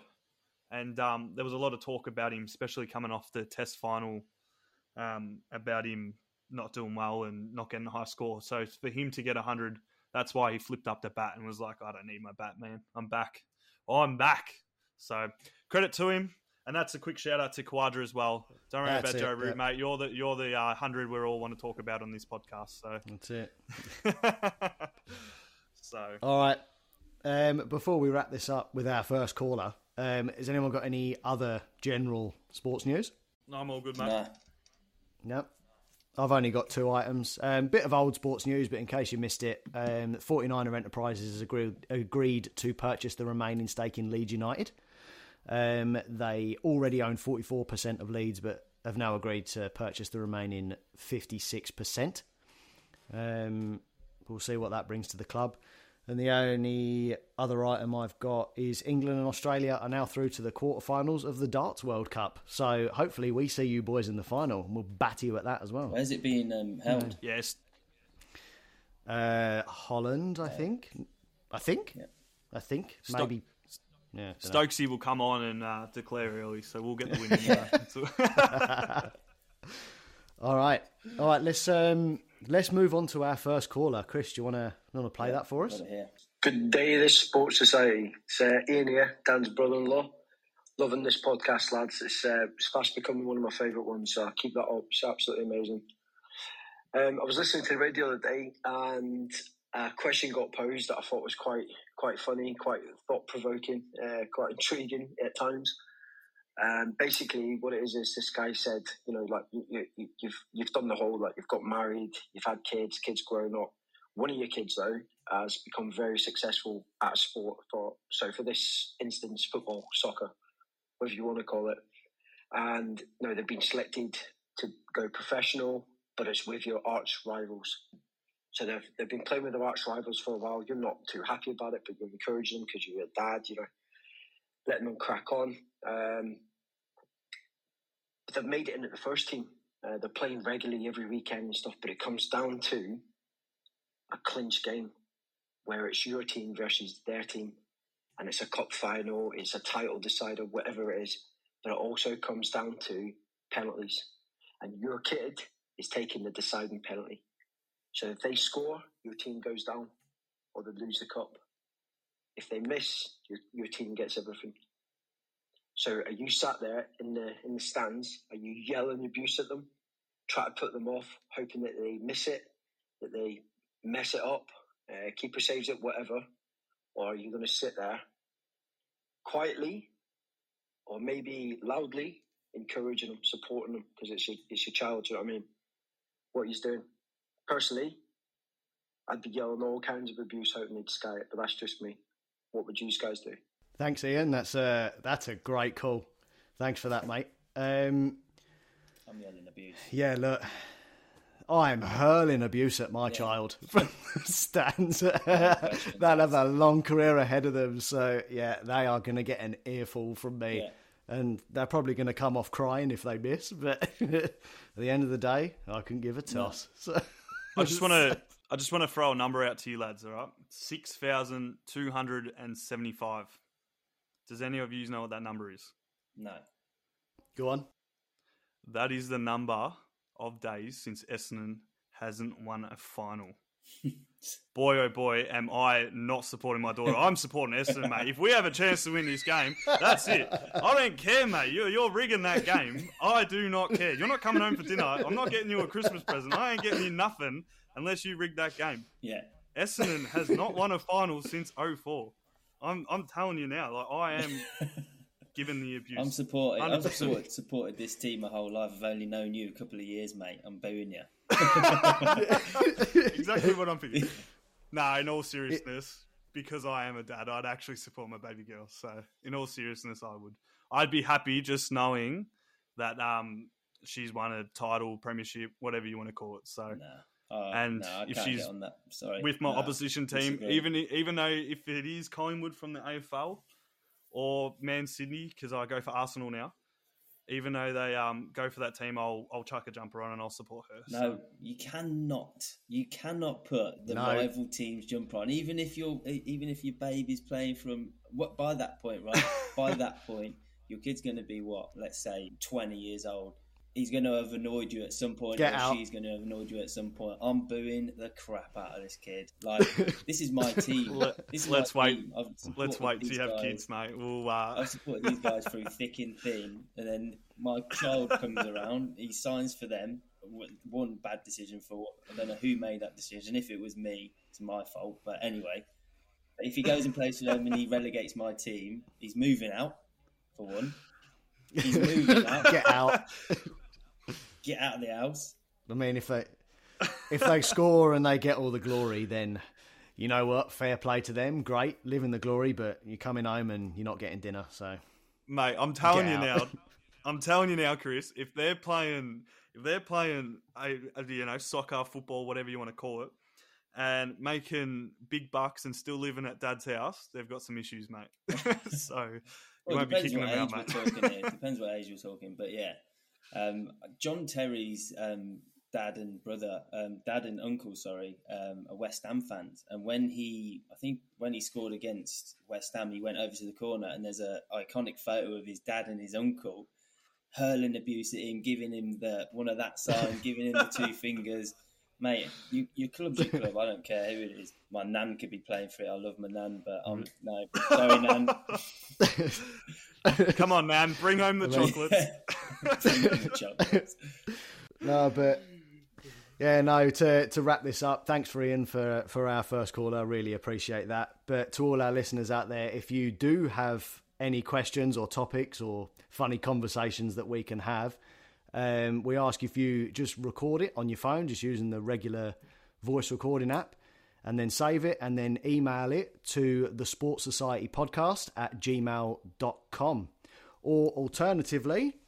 And um, there was a lot of talk about him, especially coming off the test final, um, about him not doing well and not getting a high score. So for him to get 100, that's why he flipped up the bat and was like, I don't need my bat, man. I'm back. I'm back. So credit to him. And that's a quick shout out to Khawaja as well. Don't worry that's about it, Joe Root, yep. mate. You're the you're the uh, hundred we all want to talk about on this podcast. So that's it. so all right. Um, before we wrap this up with our first caller, um, has anyone got any other general sports news? No, I'm all good, mate. Nah. Nope. I've only got two items. Um, bit of old sports news, but in case you missed it, um, 49er Enterprises has agreed, agreed to purchase the remaining stake in Leeds United. Um, they already own 44% of Leeds, but have now agreed to purchase the remaining 56%. Um, we'll see what that brings to the club. And the only other item I've got is England and Australia are now through to the quarterfinals of the Darts World Cup. So hopefully we see you boys in the final and we'll bat you at that as well. Where's it being um, held? Yes. Uh, Holland, I think. I think. Yeah. I think Sto- maybe. Yeah. Stokesy will come on and uh, declare early, so we'll get the win. anyway. All right, all right. Let's um, let's move on to our first caller. Chris, do you want to want to play that for us? Got it here. Good day, this Sports Society. It's uh, Ian here, Dan's brother-in-law. Loving this podcast, lads. It's, uh, it's fast becoming one of my favourite ones, so keep that up. It's absolutely amazing. Um, I was listening to the radio the other day, and a question got posed that I thought was quite quite funny, quite thought-provoking, uh, quite intriguing at times. Um, basically, what it is is this guy said, you know, like you, you, you've you've done the whole like you've got married, you've had kids, kids grown up. One of your kids though has become very successful at sport. For so for this instance, football, soccer, whatever you want to call it, and you know they've been selected to go professional, but it's with your arch rivals. So they've they've been playing with their arch rivals for a while. You're not too happy about it, but you're encouraging them because you're a dad. You know, letting them crack on. Um, but they've made it into the first team. Uh, they're playing regularly every weekend and stuff, but it comes down to a clinch game where it's your team versus their team, and it's a cup final, it's a title decider, whatever it is. But it also comes down to penalties, and your kid is taking the deciding penalty. So if they score, your team goes down, or they lose the cup. If they miss, your, your team gets everything. So are you sat there in the in the stands? Are you yelling abuse at them, try to put them off, hoping that they miss it, that they mess it up, uh, keeper saves it, whatever, or are you going to sit there quietly, or maybe loudly, encouraging them, supporting them because it's your it's your child. Do you know what I mean? What he's doing. Personally, I'd be yelling all kinds of abuse, hoping they'd sky it, but that's just me. What would you guys do? Thanks, Ian. That's a that's a great call. Thanks for that, mate. Um, I'm yelling abuse. yeah, look, I'm hurling abuse at my child from the stands. They'll have a long career ahead of them. So yeah, they are going to get an earful from me, Yeah. and they're probably going to come off crying if they miss. But at the end of the day, I can give a toss. So I just want to. I just want to throw a number out to you lads. All right, six thousand two hundred and seventy-five. Does any of you know what that number is? No. go on. That is the number of days since Essendon hasn't won a final. boy, oh boy, am I not supporting my daughter. I'm supporting Essendon, mate. If we have a chance to win this game, that's it. I don't care, mate. You're, you're rigging that game. I do not care. You're not coming home for dinner. I'm not getting you a Christmas present. I ain't getting you nothing unless you rig that game. Yeah. Essendon has not won a final since 04. I'm, I'm telling you now, like I am given the abuse. I'm supporting. I've 100%. supported, supported this team my whole life. I've only known you a couple of years, mate. I'm booing you. exactly what I'm thinking. Nah, in all seriousness, because I am a dad, I'd actually support my baby girl. So, in all seriousness, I would. I'd be happy just knowing that um, she's won a title, premiership, whatever you want to call it. So, No. Oh, And I if she's on that. Sorry. with my No, opposition team, disagree. even even though if it is Collingwood from the AFL or Man Sydney, because I go for Arsenal now. Even though they um, go for that team, I'll I'll chuck a jumper on and I'll support her. No, So, you cannot. You cannot put the No. rival team's jumper on, even if your even if your baby's playing from what by that point, right? by that point, your kid's going to be what? Let's say twenty years old. He's going to have annoyed you at some point, Get or out. she's going to have annoyed you at some point. I'm booing the crap out of this kid. Like this is my team. Let- This is let's my wait. team. I've let's wait till you have guys. kids, mate. We'll uh, I've supported these guys through thick and thin, and then my child comes around. He signs for them. One bad decision for I don't know who made that decision. If it was me, it's my fault. But anyway, if he goes and plays for them and he relegates my team, he's moving out. For one, he's moving out. Get out. Get out of the house. I mean, if they if they score and they get all the glory, then you know what? Fair play to them. Great, living the glory. But you're coming home and you're not getting dinner. So mate. I'm telling you now. I'm telling you now, Chris. If they're playing, if they're playing, a, a, you know, soccer, football, whatever you want to call it, and making big bucks and still living at dad's house, they've got some issues, mate. so you won't be depends kicking what them age out, we're mate. talking here. Depends what age you're talking, but yeah, um, John Terry's um, dad and brother, um, dad and uncle, sorry, um, are West Ham fans. And when he, I think when he scored against West Ham, he went over to the corner and there's a iconic photo of his dad and his uncle hurling abuse at him, giving him the one of that sign, giving him the two fingers. Mate, you, your club's your club. I don't care who it is. My nan could be playing for it. I love my nan, but I'm mm. no. Sorry, nan. Come on, man. Bring home the chocolates. the chocolates. No, but yeah, no. To to wrap this up, thanks for Ian for for our first call. I really appreciate that. But to all our listeners out there, if you do have any questions or topics or funny conversations that we can have, um, we ask if you just record it on your phone, just using the regular voice recording app, and then save it and then email it to the Sports Society podcast at gmail.com. Or alternatively,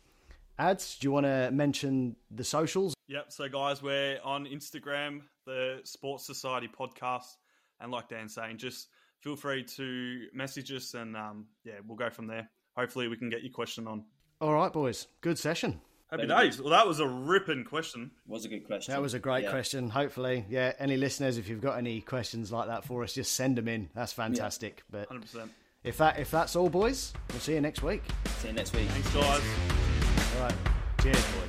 ads, do you want to mention the socials? Yep. So, guys, we're on Instagram, the Sports Society podcast. And like Dan's saying, just feel free to message us and um, yeah, we'll go from there. Hopefully, we can get your question on. All right, boys. Good session. Happy days. Well, that was a ripping question. Was a good question. That was a great Yeah. question. Hopefully, yeah. Any listeners, if you've got any questions like that for us, just send them in. That's fantastic. But 100%. if that if that's all, boys, we'll see you next week. See you next week. Thanks, guys. All right. Cheers, boys.